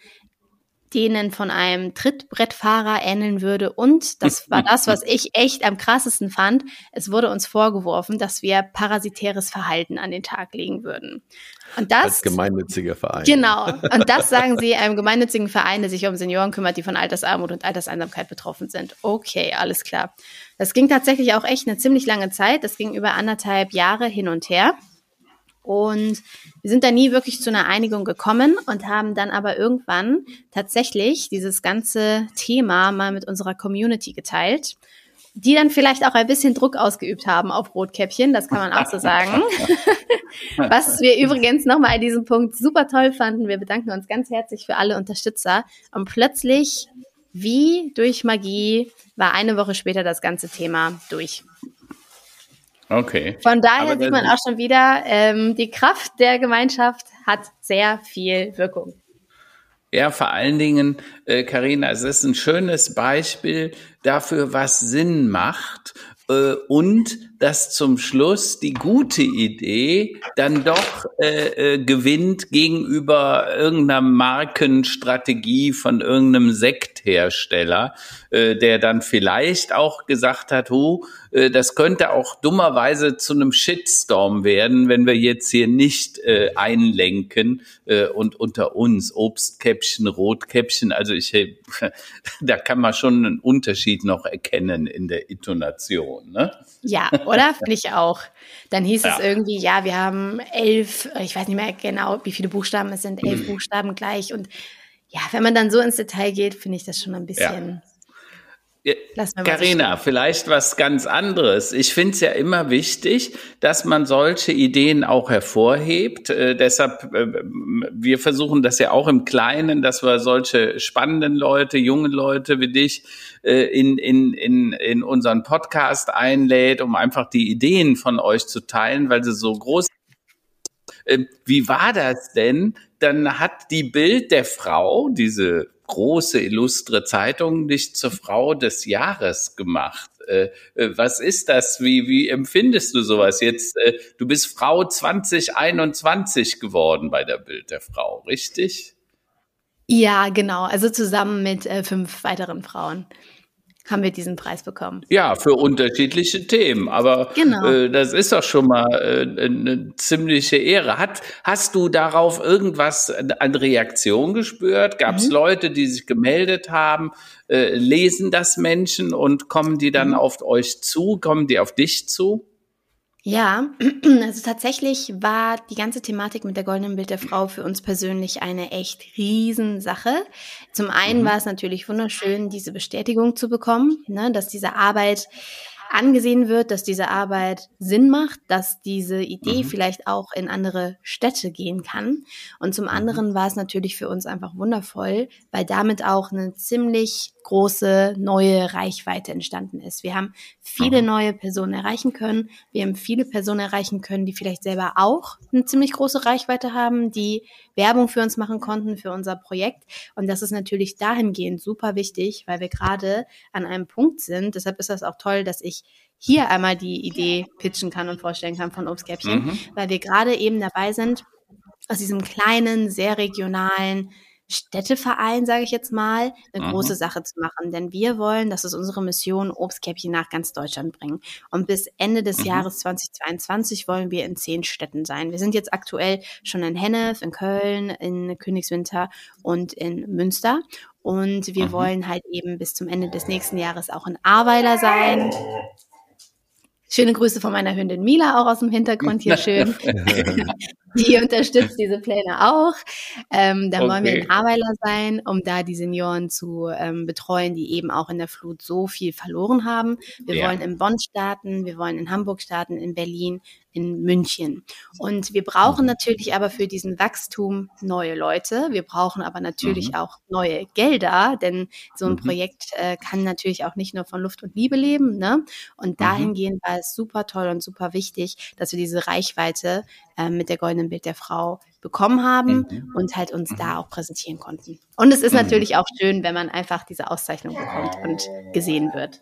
denen von einem Trittbrettfahrer ähneln würde. Und das war das, was ich echt am krassesten fand. Es wurde uns vorgeworfen, dass wir parasitäres Verhalten an den Tag legen würden. Und das. Als gemeinnütziger Verein. Genau. Und das sagen sie einem gemeinnützigen Verein, der sich um Senioren kümmert, die von Altersarmut und Alterseinsamkeit betroffen sind. Okay, alles klar. Das ging tatsächlich auch echt eine ziemlich lange Zeit. Das ging über anderthalb Jahre hin und her. Und wir sind da nie wirklich zu einer Einigung gekommen und haben dann aber irgendwann tatsächlich dieses ganze Thema mal mit unserer Community geteilt, die dann vielleicht auch ein bisschen Druck ausgeübt haben auf Rotkäppchen, das kann man auch so sagen. Was wir übrigens nochmal an diesem Punkt super toll fanden. Wir bedanken uns ganz herzlich für alle Unterstützer. Und plötzlich, wie durch Magie, war eine Woche später das ganze Thema durch. Okay. Von daher Aber sieht man auch schon wieder, ähm, die Kraft der Gemeinschaft hat sehr viel Wirkung. Ja, vor allen Dingen, Karina, äh, es ist ein schönes Beispiel dafür, was Sinn macht äh, und dass zum Schluss die gute Idee dann doch äh, äh, gewinnt gegenüber irgendeiner Markenstrategie von irgendeinem Sekthersteller, äh, der dann vielleicht auch gesagt hat, oh, äh, das könnte auch dummerweise zu einem Shitstorm werden, wenn wir jetzt hier nicht äh, einlenken äh, und unter uns Obstkäppchen, Rotkäppchen, also ich, da kann man schon einen Unterschied noch erkennen in der Intonation. Ne? Ja, oder? Finde ich auch. Dann hieß ja. es irgendwie, ja, wir haben elf, ich weiß nicht mehr genau, wie viele Buchstaben es sind, elf mhm. Buchstaben gleich. Und ja, wenn man dann so ins Detail geht, finde ich das schon ein bisschen. Ja. Carina, vielleicht was ganz anderes. Ich finde es ja immer wichtig, dass man solche Ideen auch hervorhebt. Äh, deshalb, äh, wir versuchen das ja auch im Kleinen, dass wir solche spannenden Leute, junge Leute wie dich äh, in, in, in, in unseren Podcast einlädt, um einfach die Ideen von euch zu teilen, weil sie so groß äh, wie war das denn? Dann hat die Bild der Frau, diese große, illustre Zeitung dich zur Frau des Jahres gemacht. Äh, äh, was ist das? Wie, wie empfindest du sowas jetzt? Äh, du bist Frau 2021 geworden bei der Bild der Frau, richtig? Ja, genau. Also zusammen mit äh, fünf weiteren Frauen haben wir diesen Preis bekommen. Ja, für unterschiedliche Themen. Aber genau. äh, das ist doch schon mal äh, eine ziemliche Ehre. Hat, hast du darauf irgendwas an Reaktion gespürt? Gab es mhm. Leute, die sich gemeldet haben? Äh, lesen das Menschen und kommen die dann mhm. auf euch zu? Kommen die auf dich zu? Ja, also tatsächlich war die ganze Thematik mit der goldenen Bild der Frau für uns persönlich eine echt Riesensache. Zum einen mhm. war es natürlich wunderschön, diese Bestätigung zu bekommen, ne, dass diese Arbeit angesehen wird, dass diese Arbeit Sinn macht, dass diese Idee mhm. vielleicht auch in andere Städte gehen kann. Und zum mhm. anderen war es natürlich für uns einfach wundervoll, weil damit auch eine ziemlich große neue Reichweite entstanden ist. Wir haben viele neue Personen erreichen können. Wir haben viele Personen erreichen können, die vielleicht selber auch eine ziemlich große Reichweite haben, die Werbung für uns machen konnten, für unser Projekt. Und das ist natürlich dahingehend super wichtig, weil wir gerade an einem Punkt sind. Deshalb ist das auch toll, dass ich hier einmal die Idee pitchen kann und vorstellen kann von Obstkäppchen, mhm. weil wir gerade eben dabei sind, aus diesem kleinen, sehr regionalen, Städteverein, sage ich jetzt mal, eine mhm. große Sache zu machen. Denn wir wollen, das ist unsere Mission, Obstkäppchen nach ganz Deutschland bringen. Und bis Ende des mhm. Jahres 2022 wollen wir in zehn Städten sein. Wir sind jetzt aktuell schon in Hennef, in Köln, in Königswinter und in Münster. Und wir mhm. wollen halt eben bis zum Ende des nächsten Jahres auch in Ahrweiler sein. Schöne Grüße von meiner Hündin Mila auch aus dem Hintergrund hier schön. die unterstützt diese Pläne auch. Ähm, dann okay. wollen wir in Aweiler sein, um da die Senioren zu ähm, betreuen, die eben auch in der Flut so viel verloren haben. Wir ja. wollen in Bonn starten, wir wollen in Hamburg starten, in Berlin, in München. Und wir brauchen mhm. natürlich aber für diesen Wachstum neue Leute. Wir brauchen aber natürlich mhm. auch neue Gelder, denn so ein mhm. Projekt äh, kann natürlich auch nicht nur von Luft und Liebe leben. Ne? Und mhm. dahingehend war es super toll und super wichtig, dass wir diese Reichweite äh, mit der goldenen Bild der Frau bekommen haben mhm. und halt uns da auch präsentieren konnten. Und es ist natürlich auch schön, wenn man einfach diese Auszeichnung bekommt und gesehen wird.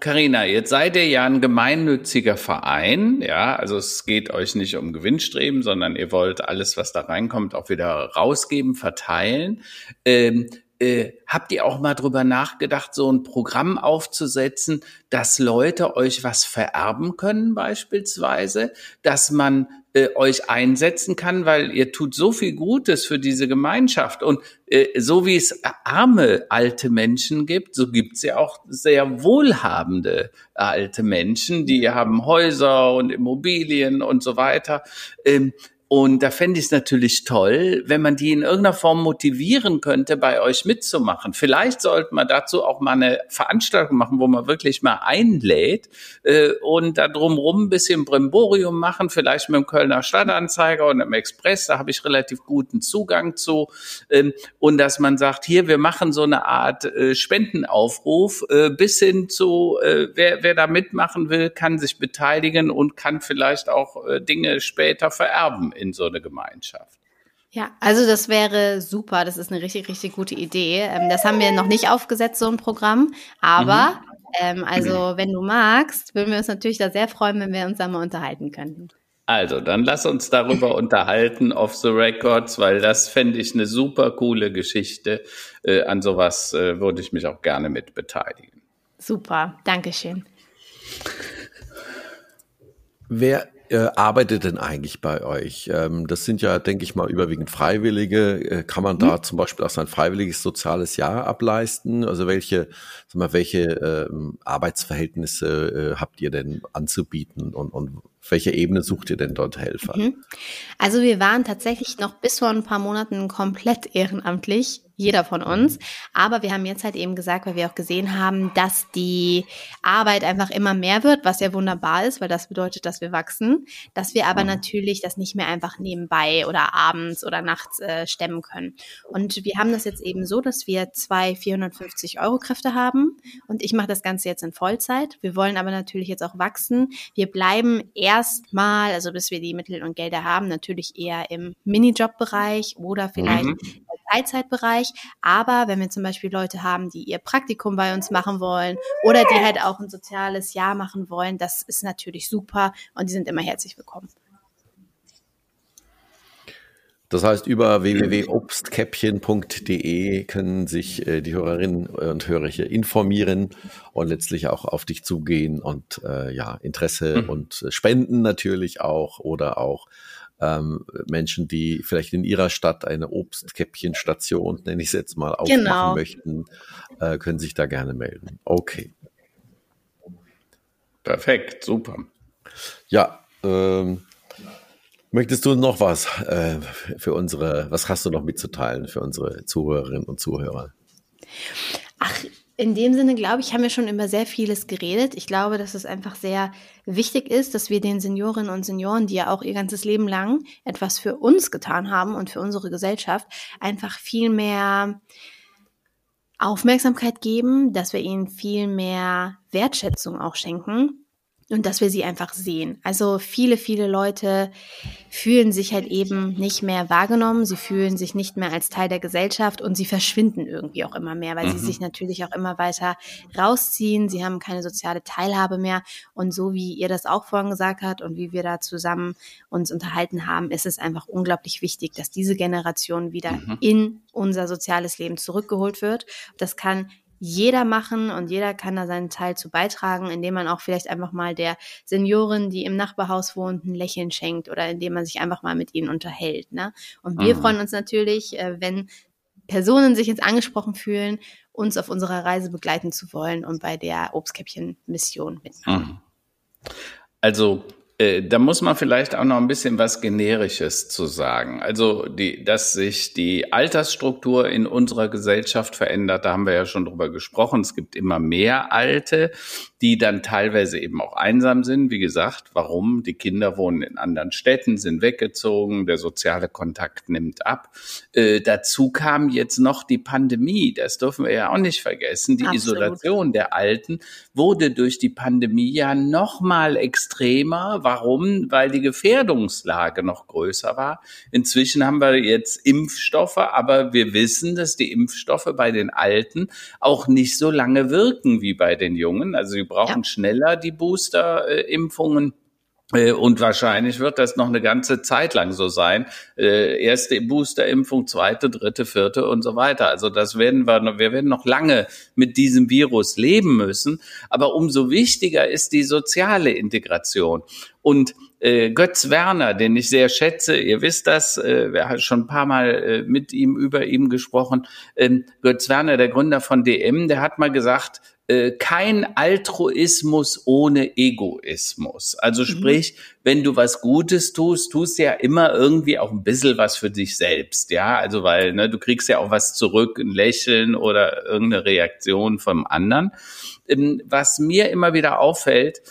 Carina, jetzt seid ihr ja ein gemeinnütziger Verein, ja, also es geht euch nicht um Gewinnstreben, sondern ihr wollt alles, was da reinkommt, auch wieder rausgeben, verteilen. Ähm, äh, habt ihr auch mal drüber nachgedacht, so ein Programm aufzusetzen, dass Leute euch was vererben können beispielsweise, dass man äh, euch einsetzen kann, weil ihr tut so viel Gutes für diese Gemeinschaft. Und äh, so wie es arme alte Menschen gibt, so gibt es ja auch sehr wohlhabende alte Menschen, die haben Häuser und Immobilien und so weiter. Ähm, und da fände ich es natürlich toll, wenn man die in irgendeiner Form motivieren könnte, bei euch mitzumachen. Vielleicht sollte man dazu auch mal eine Veranstaltung machen, wo man wirklich mal einlädt äh, und da drumrum ein bisschen Bremborium machen, vielleicht mit dem Kölner Stadtanzeiger und dem Express, da habe ich relativ guten Zugang zu. Ähm, und dass man sagt, hier, wir machen so eine Art äh, Spendenaufruf äh, bis hin zu, äh, wer, wer da mitmachen will, kann sich beteiligen und kann vielleicht auch äh, Dinge später vererben in so eine Gemeinschaft. Ja, also das wäre super. Das ist eine richtig, richtig gute Idee. Ähm, das haben wir noch nicht aufgesetzt, so ein Programm. Aber, mhm. ähm, also wenn du magst, würden wir uns natürlich da sehr freuen, wenn wir uns da mal unterhalten könnten. Also, dann lass uns darüber unterhalten off the records, weil das fände ich eine super coole Geschichte. Äh, an sowas äh, würde ich mich auch gerne mit beteiligen. Super, Dankeschön. Wer äh, arbeitet denn eigentlich bei euch? Ähm, das sind ja, denke ich mal, überwiegend Freiwillige. Äh, kann man mhm. da zum Beispiel auch sein freiwilliges soziales Jahr ableisten? Also welche, sag mal, welche ähm, Arbeitsverhältnisse äh, habt ihr denn anzubieten und, und welche Ebene sucht ihr denn dort Helfer? Mhm. Also wir waren tatsächlich noch bis vor ein paar Monaten komplett ehrenamtlich jeder von uns. Aber wir haben jetzt halt eben gesagt, weil wir auch gesehen haben, dass die Arbeit einfach immer mehr wird, was ja wunderbar ist, weil das bedeutet, dass wir wachsen, dass wir aber mhm. natürlich das nicht mehr einfach nebenbei oder abends oder nachts äh, stemmen können. Und wir haben das jetzt eben so, dass wir zwei 450 Euro Kräfte haben und ich mache das Ganze jetzt in Vollzeit. Wir wollen aber natürlich jetzt auch wachsen. Wir bleiben erstmal, also bis wir die Mittel und Gelder haben, natürlich eher im Minijob-Bereich oder vielleicht mhm. Freizeitbereich. Aber wenn wir zum Beispiel Leute haben, die ihr Praktikum bei uns machen wollen oder die halt auch ein soziales Jahr machen wollen, das ist natürlich super und die sind immer herzlich willkommen. Das heißt, über www.obstkäppchen.de können sich äh, die Hörerinnen und Hörer hier informieren und letztlich auch auf dich zugehen und äh, ja, Interesse mhm. und Spenden natürlich auch oder auch ähm, Menschen, die vielleicht in ihrer Stadt eine Obstkäppchenstation, nenne ich es jetzt mal, aufmachen genau. möchten, äh, können sich da gerne melden. Okay. Perfekt, super. Ja, ähm, möchtest du noch was äh, für unsere, was hast du noch mitzuteilen für unsere Zuhörerinnen und Zuhörer? Ach, in dem Sinne, glaube ich, haben wir schon über sehr vieles geredet. Ich glaube, dass es einfach sehr wichtig ist, dass wir den Seniorinnen und Senioren, die ja auch ihr ganzes Leben lang etwas für uns getan haben und für unsere Gesellschaft, einfach viel mehr Aufmerksamkeit geben, dass wir ihnen viel mehr Wertschätzung auch schenken und dass wir sie einfach sehen. Also viele, viele Leute fühlen sich halt eben nicht mehr wahrgenommen, sie fühlen sich nicht mehr als Teil der Gesellschaft und sie verschwinden irgendwie auch immer mehr, weil mhm. sie sich natürlich auch immer weiter rausziehen, sie haben keine soziale Teilhabe mehr und so wie ihr das auch vorhin gesagt habt und wie wir da zusammen uns unterhalten haben, ist es einfach unglaublich wichtig, dass diese Generation wieder mhm. in unser soziales Leben zurückgeholt wird. Das kann jeder machen und jeder kann da seinen Teil zu beitragen, indem man auch vielleicht einfach mal der Seniorin, die im Nachbarhaus wohnt, ein Lächeln schenkt oder indem man sich einfach mal mit ihnen unterhält. Ne? Und wir mhm. freuen uns natürlich, äh, wenn Personen sich jetzt angesprochen fühlen, uns auf unserer Reise begleiten zu wollen und bei der Obstkäppchen-Mission mitmachen. Mhm. Also da muss man vielleicht auch noch ein bisschen was Generisches zu sagen. Also, die, dass sich die Altersstruktur in unserer Gesellschaft verändert, da haben wir ja schon drüber gesprochen. Es gibt immer mehr Alte, die dann teilweise eben auch einsam sind. Wie gesagt, warum? Die Kinder wohnen in anderen Städten, sind weggezogen, der soziale Kontakt nimmt ab. Äh, dazu kam jetzt noch die Pandemie. Das dürfen wir ja auch nicht vergessen. Die Absolut. Isolation der Alten wurde durch die Pandemie ja noch mal extremer Warum? Weil die Gefährdungslage noch größer war. Inzwischen haben wir jetzt Impfstoffe, aber wir wissen, dass die Impfstoffe bei den Alten auch nicht so lange wirken wie bei den Jungen. Also sie brauchen ja. schneller die Boosterimpfungen. Äh, und wahrscheinlich wird das noch eine ganze Zeit lang so sein. Äh, erste Boosterimpfung, zweite, dritte, vierte und so weiter. Also das werden wir, wir werden noch lange mit diesem Virus leben müssen. Aber umso wichtiger ist die soziale Integration. Und äh, Götz Werner, den ich sehr schätze, ihr wisst das, äh, wir haben schon ein paar Mal äh, mit ihm über ihm gesprochen. Ähm, Götz Werner, der Gründer von DM, der hat mal gesagt, äh, kein Altruismus ohne Egoismus. Also mhm. sprich, wenn du was Gutes tust, tust ja immer irgendwie auch ein bisschen was für dich selbst, ja. Also weil ne, du kriegst ja auch was zurück, ein Lächeln oder irgendeine Reaktion vom anderen. Ähm, was mir immer wieder auffällt,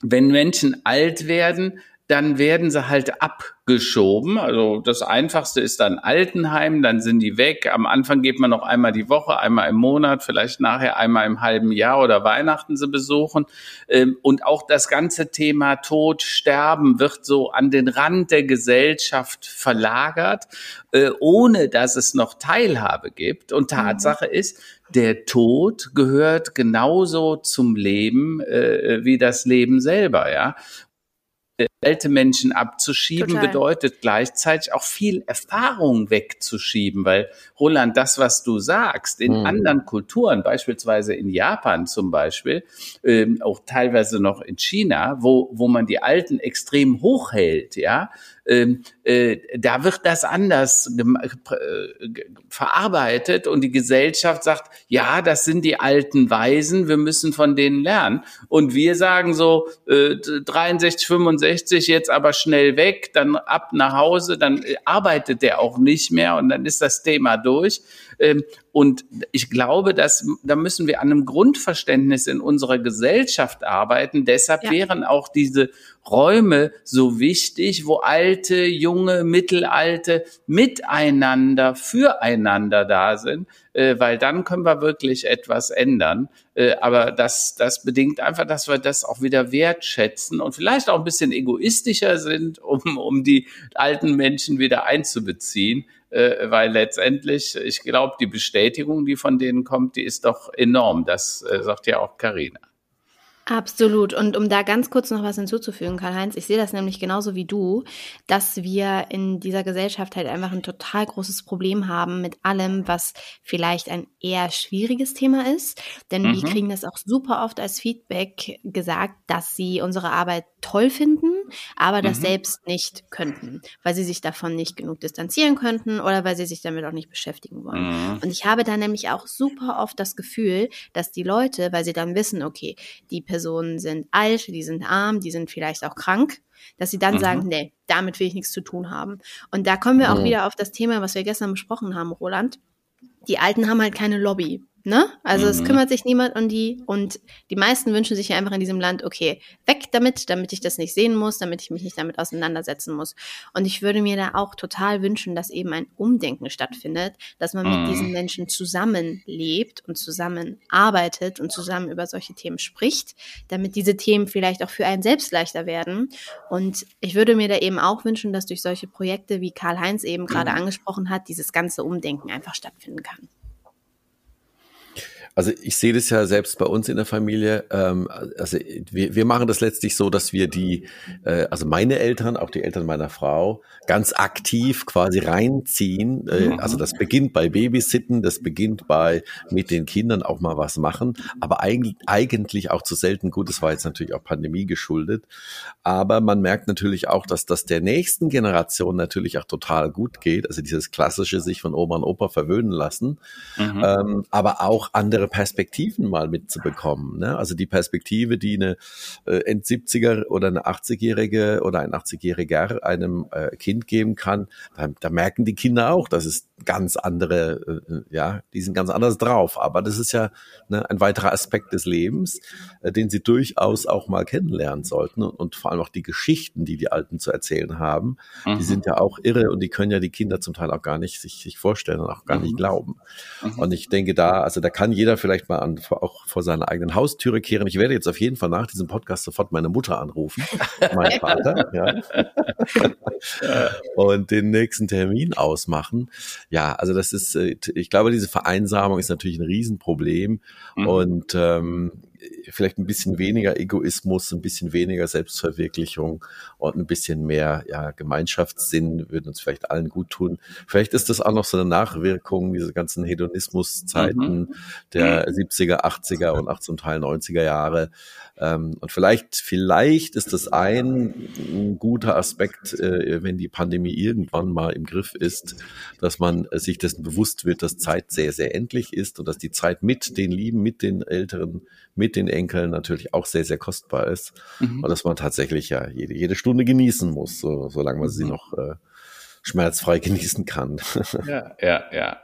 wenn Menschen alt werden, dann werden sie halt abgeschoben. Also das Einfachste ist dann Altenheim, dann sind die weg. Am Anfang geht man noch einmal die Woche, einmal im Monat, vielleicht nachher einmal im halben Jahr oder Weihnachten sie besuchen. Ähm, und auch das ganze Thema Tod, Sterben wird so an den Rand der Gesellschaft verlagert, äh, ohne dass es noch Teilhabe gibt. Und mhm. Tatsache ist, der Tod gehört genauso zum Leben äh, wie das Leben selber, ja alte Menschen abzuschieben, Total. bedeutet gleichzeitig auch viel Erfahrung wegzuschieben, weil Roland, das, was du sagst, in mhm. anderen Kulturen, beispielsweise in Japan zum Beispiel, ähm, auch teilweise noch in China, wo, wo man die Alten extrem hochhält, ja, ähm, äh, da wird das anders äh, verarbeitet und die Gesellschaft sagt, ja, das sind die alten Weisen, wir müssen von denen lernen. Und wir sagen so, äh, 63, 65, jetzt aber schnell weg, dann ab nach Hause, dann äh, arbeitet der auch nicht mehr und dann ist das Thema durch. Ähm, und ich glaube, dass da müssen wir an einem Grundverständnis in unserer Gesellschaft arbeiten. Deshalb ja. wären auch diese Räume so wichtig, wo alte, junge, mittelalte miteinander, füreinander da sind, äh, weil dann können wir wirklich etwas ändern. Äh, aber das, das bedingt einfach, dass wir das auch wieder wertschätzen und vielleicht auch ein bisschen egoistischer sind, um, um die alten Menschen wieder einzubeziehen äh, weil letztendlich, ich glaube, die Bestätigung, die von denen kommt, die ist doch enorm. Das äh, sagt ja auch Karina. Absolut. Und um da ganz kurz noch was hinzuzufügen, Karl-Heinz, ich sehe das nämlich genauso wie du, dass wir in dieser Gesellschaft halt einfach ein total großes Problem haben mit allem, was vielleicht ein eher schwieriges Thema ist. Denn mhm. wir kriegen das auch super oft als Feedback gesagt, dass sie unsere Arbeit toll finden, aber das mhm. selbst nicht könnten, weil sie sich davon nicht genug distanzieren könnten oder weil sie sich damit auch nicht beschäftigen wollen. Mhm. Und ich habe da nämlich auch super oft das Gefühl, dass die Leute, weil sie dann wissen, okay, die Personen sind alt, die sind arm, die sind vielleicht auch krank, dass sie dann mhm. sagen, nee, damit will ich nichts zu tun haben. Und da kommen wir auch mhm. wieder auf das Thema, was wir gestern besprochen haben, Roland. Die Alten haben halt keine Lobby. Ne? Also mhm. es kümmert sich niemand um die und die meisten wünschen sich ja einfach in diesem Land, okay, weg damit, damit ich das nicht sehen muss, damit ich mich nicht damit auseinandersetzen muss. Und ich würde mir da auch total wünschen, dass eben ein Umdenken stattfindet, dass man mhm. mit diesen Menschen zusammenlebt und zusammenarbeitet und zusammen über solche Themen spricht, damit diese Themen vielleicht auch für einen selbst leichter werden. Und ich würde mir da eben auch wünschen, dass durch solche Projekte, wie Karl-Heinz eben gerade mhm. angesprochen hat, dieses ganze Umdenken einfach stattfinden kann. Also ich sehe das ja selbst bei uns in der Familie. Ähm, also wir, wir machen das letztlich so, dass wir die, äh, also meine Eltern, auch die Eltern meiner Frau, ganz aktiv quasi reinziehen. Äh, mhm. Also das beginnt bei Babysitten, das beginnt bei mit den Kindern auch mal was machen, aber eigentlich, eigentlich auch zu selten. Gut, das war jetzt natürlich auch Pandemie geschuldet, aber man merkt natürlich auch, dass das der nächsten Generation natürlich auch total gut geht. Also dieses klassische sich von Oma und Opa verwöhnen lassen, mhm. ähm, aber auch andere Perspektiven mal mitzubekommen. Ne? Also die Perspektive, die eine äh, End-70er oder eine 80-Jährige oder ein 80-Jähriger einem äh, Kind geben kann, da, da merken die Kinder auch, dass es ganz andere, äh, ja, die sind ganz anders drauf. Aber das ist ja ne, ein weiterer Aspekt des Lebens, äh, den sie durchaus auch mal kennenlernen sollten und, und, vor allem auch die Geschichten, die die Alten zu erzählen haben, mhm. die sind ja auch irre und die können ja die Kinder zum Teil auch gar nicht sich, sich vorstellen und auch gar mhm. nicht glauben. Mhm. Und ich denke da, also da kann jeder vielleicht mal an, auch vor seiner eigenen Haustüre kehren. Ich werde jetzt auf jeden Fall nach diesem Podcast sofort meine Mutter anrufen, mein Vater, ja. und den nächsten Termin ausmachen. Ja, also das ist, äh, ich glaube, diese Vereinsamung ist natürlich ein Riesenproblem mhm. und ähm, vielleicht ein bisschen weniger Egoismus, ein bisschen weniger Selbstverwirklichung und ein bisschen mehr ja, Gemeinschaftssinn würden uns vielleicht allen gut tun. Vielleicht ist das auch noch so eine Nachwirkung diese ganzen Hedonismuszeiten mhm. der 70er, 80er und auch zum Teil 90er Jahre. Ähm, und vielleicht, vielleicht ist das ein, guter Aspekt, äh, wenn die Pandemie irgendwann mal im Griff ist, dass man sich dessen bewusst wird, dass Zeit sehr, sehr endlich ist und dass die Zeit mit den Lieben, mit den Älteren, mit den Enkeln natürlich auch sehr, sehr kostbar ist. Mhm. Und dass man tatsächlich ja jede, jede Stunde genießen muss, so, solange man sie mhm. noch äh, schmerzfrei genießen kann. Ja, ja, ja.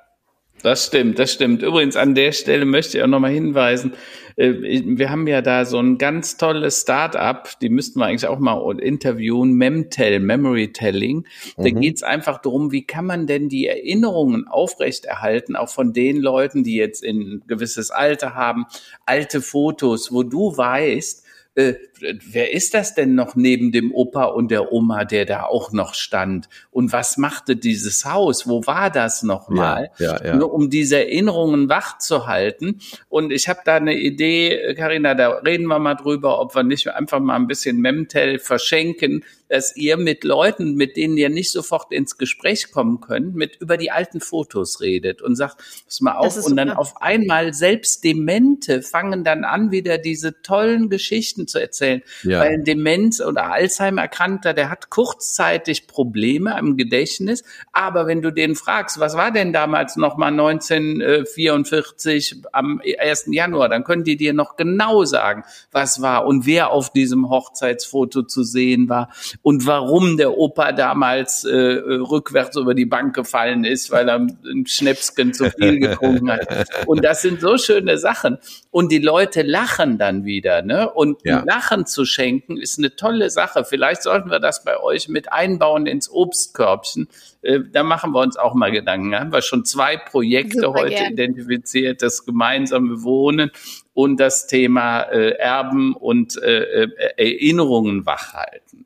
Das stimmt, das stimmt. Übrigens an der Stelle möchte ich auch nochmal hinweisen, äh, wir haben ja da so ein ganz tolles Start-up, die müssten wir eigentlich auch mal interviewen, Memtel, Memory Telling. Da mhm. geht's einfach darum, wie kann man denn die Erinnerungen aufrechterhalten, auch von den Leuten, die jetzt ein gewisses Alter haben, alte Fotos, wo du weißt, äh, wer ist das denn noch neben dem Opa und der Oma, der da auch noch stand? Und was machte dieses Haus? Wo war das nochmal? Ja, ja, ja. Nur um diese Erinnerungen wach zu halten. Und ich habe da eine Idee, Karina, da reden wir mal drüber, ob wir nicht einfach mal ein bisschen Memtel verschenken, dass ihr mit Leuten, mit denen ihr nicht sofort ins Gespräch kommen könnt, mit über die alten Fotos redet und sagt, pass mal auf. Und dann auf einmal selbst Demente fangen dann an, wieder diese tollen Geschichten Geschichten zu erzählen. Ja. Weil ein Demenz- oder Alzheimer-Erkrankter, der hat kurzzeitig Probleme am Gedächtnis, aber wenn du den fragst, was war denn damals nochmal 1944 am 1. Januar, dann können die dir noch genau sagen, was war und wer auf diesem Hochzeitsfoto zu sehen war und warum der Opa damals äh, rückwärts über die Bank gefallen ist, weil er ein Schnäpsken zu viel getrunken hat. Und das sind so schöne Sachen. Und die Leute lachen dann wieder, ne? Und ja. Lachen zu schenken ist eine tolle Sache. Vielleicht sollten wir das bei euch mit einbauen ins Obstkörbchen. Äh, da machen wir uns auch mal Gedanken. Da haben wir schon zwei Projekte Super heute gern. identifiziert, das gemeinsame Wohnen und das Thema äh, Erben und äh, Erinnerungen wachhalten.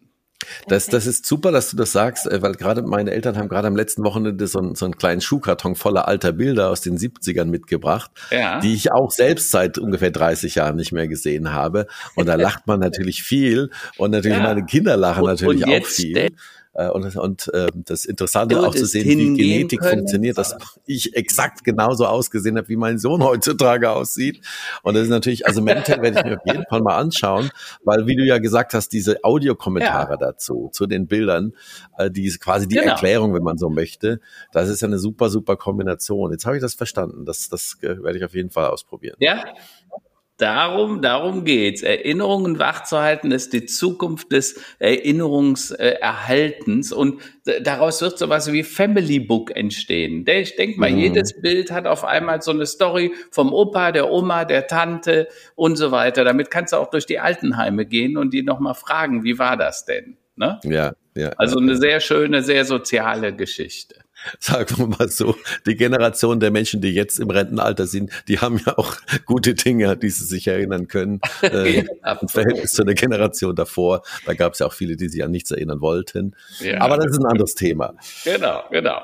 Das, das ist super, dass du das sagst, äh, weil gerade meine Eltern haben gerade am letzten Wochenende so, einen, so einen kleinen Schuhkarton voller alter Bilder aus den 70ern mitgebracht, ja. die ich auch selbst seit ungefähr 30 Jahren nicht mehr gesehen habe. Und da lacht man natürlich viel und natürlich ja. meine Kinder lachen und, natürlich und auch viel. Äh, und, und äh, das Interessante du auch zu sehen, wie Genetik können. funktioniert, dass ich exakt genauso ausgesehen habe, wie mein Sohn heutzutage aussieht. Und das ist natürlich, also Mental werde ich mir auf jeden Fall mal anschauen, weil wie du ja gesagt hast, diese Audiokommentare ja. dazu, zu den Bildern, äh, die ist quasi die genau. Erklärung, wenn man so möchte, das ist ja eine super, super Kombination. Jetzt habe ich das verstanden. Das, das äh, werde ich auf jeden Fall ausprobieren. Ja, Darum, darum geht's. Erinnerungen wachzuhalten ist die Zukunft des Erinnerungserhaltens und daraus wird sowas wie Family Book entstehen. Ich denke mal, mhm. jedes Bild hat auf einmal so eine Story vom Opa, der Oma, der Tante und so weiter. Damit kannst du auch durch die Altenheime gehen und die nochmal fragen, wie war das denn? Ne? Ja, ja. Also eine sehr schöne, sehr soziale Geschichte sagen wir mal so, die Generation der Menschen, die jetzt im Rentenalter sind, die haben ja auch gute Dinge, die sie sich erinnern können. Äh, Im Verhältnis zu der Generation davor, da gab es ja auch viele, die sich an nichts erinnern wollten. Ja. Aber das ist ein anderes Thema. Genau, genau.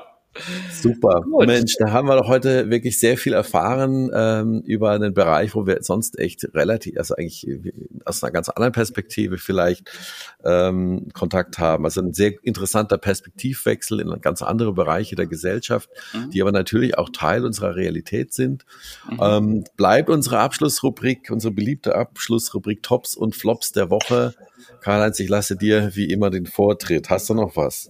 Super. Gut. Mensch, da haben wir doch heute wirklich sehr viel erfahren ähm, über einen Bereich, wo wir sonst echt relativ, also eigentlich aus einer ganz anderen Perspektive vielleicht ähm, Kontakt haben. Also ein sehr interessanter Perspektivwechsel in ganz andere Bereiche der Gesellschaft, mhm. die aber natürlich auch Teil unserer Realität sind. Mhm. Ähm, bleibt unsere Abschlussrubrik, unsere beliebte Abschlussrubrik Tops und Flops der Woche. Karl-Heinz, ich lasse dir wie immer den Vortritt. Hast du noch was?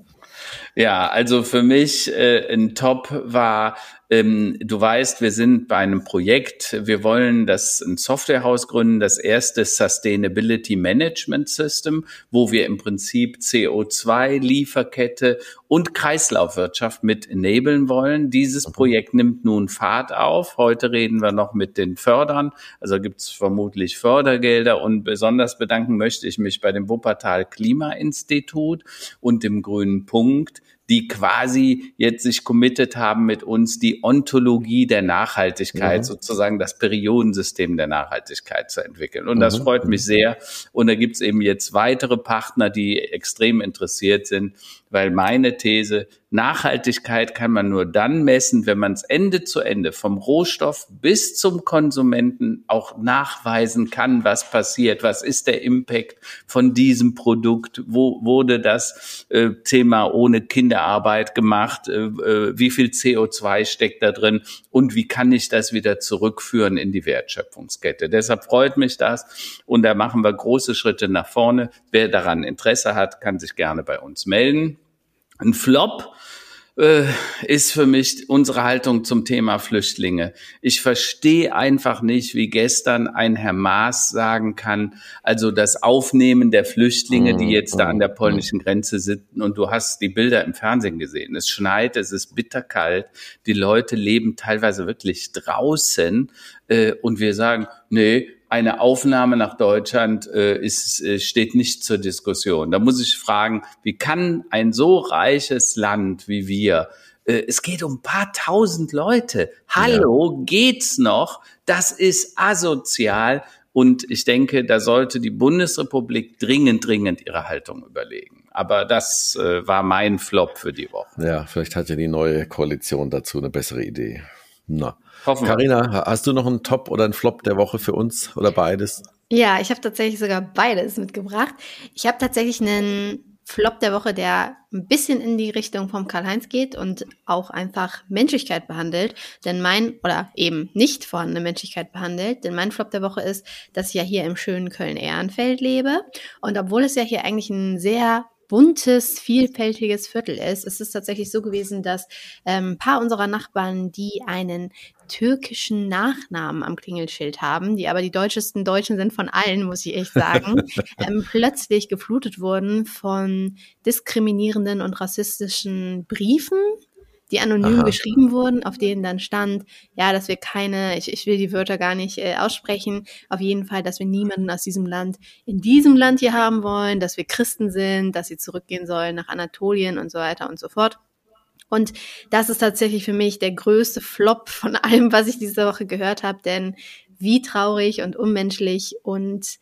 Ja, also für mich äh, ein Top war ähm, du weißt, wir sind bei einem Projekt. Wir wollen das ein Softwarehaus gründen, das erste Sustainability Management System, wo wir im Prinzip CO2, Lieferkette und Kreislaufwirtschaft mit enablen wollen. Dieses mhm. Projekt nimmt nun Fahrt auf. Heute reden wir noch mit den Fördern. Also gibt es vermutlich Fördergelder und besonders bedanken möchte ich mich bei dem Wuppertal Klimainstitut und dem Grünen Punkt, die quasi jetzt sich committed haben mit uns, die Ontologie der Nachhaltigkeit, mhm. sozusagen das Periodensystem der Nachhaltigkeit zu entwickeln. Und das mhm. freut mich sehr. Und da gibt's eben jetzt weitere Partner, die extrem interessiert sind, weil meine These, Nachhaltigkeit kann man nur dann messen, wenn man es Ende zu Ende vom Rohstoff bis zum Konsumenten auch nachweisen kann, was passiert, was ist der Impact von diesem Produkt, wo wurde das äh, Thema ohne Kinderarbeit gemacht, äh, äh wie viel CO2 steckt da drin und wie kann ich das wieder zurückführen in die Wertschöpfungskette. Deshalb freut mich das und da machen wir große Schritte nach vorne. Wer daran Interesse hat, kann sich gerne bei uns melden. Ein Flop ist für mich unsere Haltung zum Thema Flüchtlinge. Ich verstehe einfach nicht, wie gestern ein Herr Maas sagen kann, also das Aufnehmen der Flüchtlinge, die mhm, jetzt da an der mhm, polnischen Grenze sitzen und du hast die Bilder im Fernsehen gesehen. Es schneit, es ist bitterkalt, die Leute leben teilweise wirklich draußen äh, und wir sagen, nee, eine Aufnahme nach Deutschland äh, ist, äh, steht nicht zur Diskussion. Da muss ich fragen, wie kann ein so reiches Land wie wir, äh, es geht um ein paar tausend Leute. Hallo, ja. geht's noch? Das ist asozial. Und ich denke, da sollte die Bundesrepublik dringend, dringend ihre Haltung überlegen. Aber das äh, war mein Flop für die Woche. Ja, vielleicht hat ja die neue Koalition dazu eine bessere Idee. Na. Carina, hast du noch einen Top oder einen Flop der Woche für uns oder beides? Ja, ich habe tatsächlich sogar beides mitgebracht. Ich habe tatsächlich einen Flop der Woche, der ein bisschen in die Richtung vom Karl-Heinz geht und auch einfach Menschlichkeit behandelt. Denn mein, oder eben nicht vorhandene Menschlichkeit behandelt. Denn mein Flop der Woche ist, dass ich ja hier im schönen Köln-Ehrenfeld lebe. Und obwohl es ja hier eigentlich ein sehr buntes, vielfältiges Viertel ist. Es ist tatsächlich so gewesen, dass ähm, ein paar unserer Nachbarn, die einen türkischen Nachnamen am Klingelschild haben, die aber die deutschesten Deutschen sind von allen, muss ich echt sagen, ähm, plötzlich geflutet wurden von diskriminierenden und rassistischen Briefen, die anonym Aha. geschrieben wurden, auf denen dann stand, ja, dass wir keine, ich, ich will die Wörter gar nicht äh, aussprechen, auf jeden Fall, dass wir niemanden aus diesem Land in diesem Land hier haben wollen, dass wir Christen sind, dass sie zurückgehen sollen nach Anatolien und so weiter und so fort. Und das ist tatsächlich für mich der größte Flop von allem, was ich diese Woche gehört habe, denn wie traurig und unmenschlich und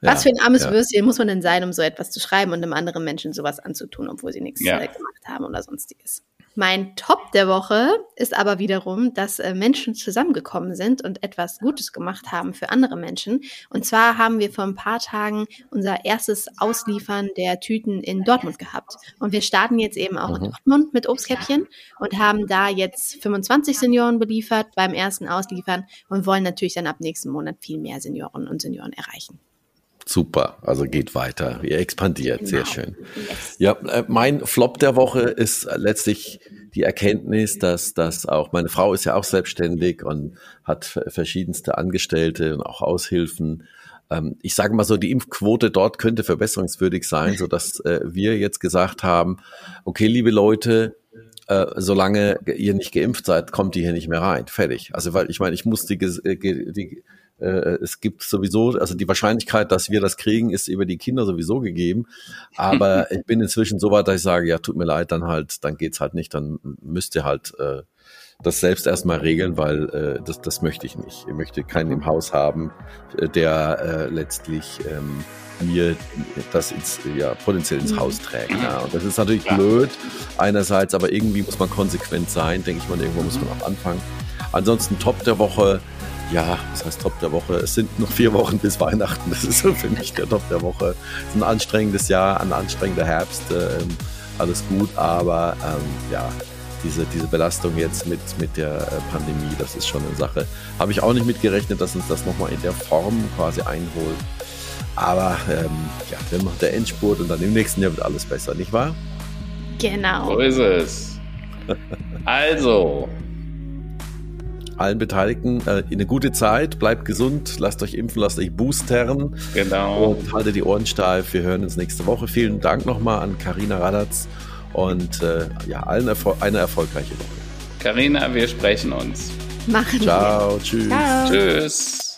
was für ein armes ja. Würstchen muss man denn sein, um so etwas zu schreiben und einem anderen Menschen sowas anzutun, obwohl sie nichts ja. gemacht haben oder sonstiges. Mein Top der Woche ist aber wiederum, dass äh, Menschen zusammengekommen sind und etwas Gutes gemacht haben für andere Menschen. Und zwar haben wir vor ein paar Tagen unser erstes Ausliefern der Tüten in Dortmund gehabt. Und wir starten jetzt eben auch mhm. in Dortmund mit Obstkäppchen und haben da jetzt 25 Senioren beliefert beim ersten Ausliefern und wollen natürlich dann ab nächsten Monat viel mehr Senioren und Senioren erreichen. Super, also geht weiter. Ihr expandiert, genau. sehr schön. Ja, äh, mein Flop der Woche ist letztlich die Erkenntnis, dass, dass auch meine Frau ist ja auch selbstständig und hat verschiedenste Angestellte und auch Aushilfen. Ähm, ich sage mal so, die Impfquote dort könnte verbesserungswürdig sein, so dass äh, wir jetzt gesagt haben, okay, liebe Leute, äh, solange ihr nicht geimpft seid, kommt ihr hier nicht mehr rein. Fertig. Also weil ich meine, ich muss die, die äh, es gibt sowieso, also die Wahrscheinlichkeit, dass wir das kriegen, ist über die Kinder sowieso gegeben. Aber ich bin inzwischen so weit, dass ich sage, ja, tut mir leid, dann halt, dann geht's halt nicht, dann müsst ihr halt äh, das selbst erstmal regeln, weil äh, das, das möchte ich nicht. Ich möchte keinen im Haus haben, äh, der äh, letztlich ähm, mir das ins, ja, potenziell ins Haus trägt. Ja. Und das ist natürlich blöd einerseits, aber irgendwie muss man konsequent sein, denke ich mal, irgendwo muss man auch anfangen. Ansonsten Top der Woche, ja, was heißt Top der Woche? Es sind noch vier Wochen bis Weihnachten. Das ist so für mich der Top der Woche. Es ist ein anstrengendes Jahr, ein anstrengender Herbst. Ähm, alles gut, aber ähm, ja, diese, diese Belastung jetzt mit, mit der äh, Pandemie, das ist schon eine Sache. Habe ich auch nicht mitgerechnet, dass uns das nochmal in der Form quasi einholt. Aber ähm, ja, wir machen der Endspurt und dann im nächsten Jahr wird alles besser, nicht wahr? Genau. So ist es. also, allen Beteiligten äh, eine gute Zeit, bleibt gesund, lasst euch impfen, lasst euch boostern. Genau. Und haltet die Ohren steif. Wir hören uns nächste Woche. Vielen Dank nochmal an Karina Radatz und äh, ja, allen Erfol eine erfolgreiche Woche. Karina, wir sprechen uns. Machen Ciao, wir. tschüss. Ciao. Tschüss.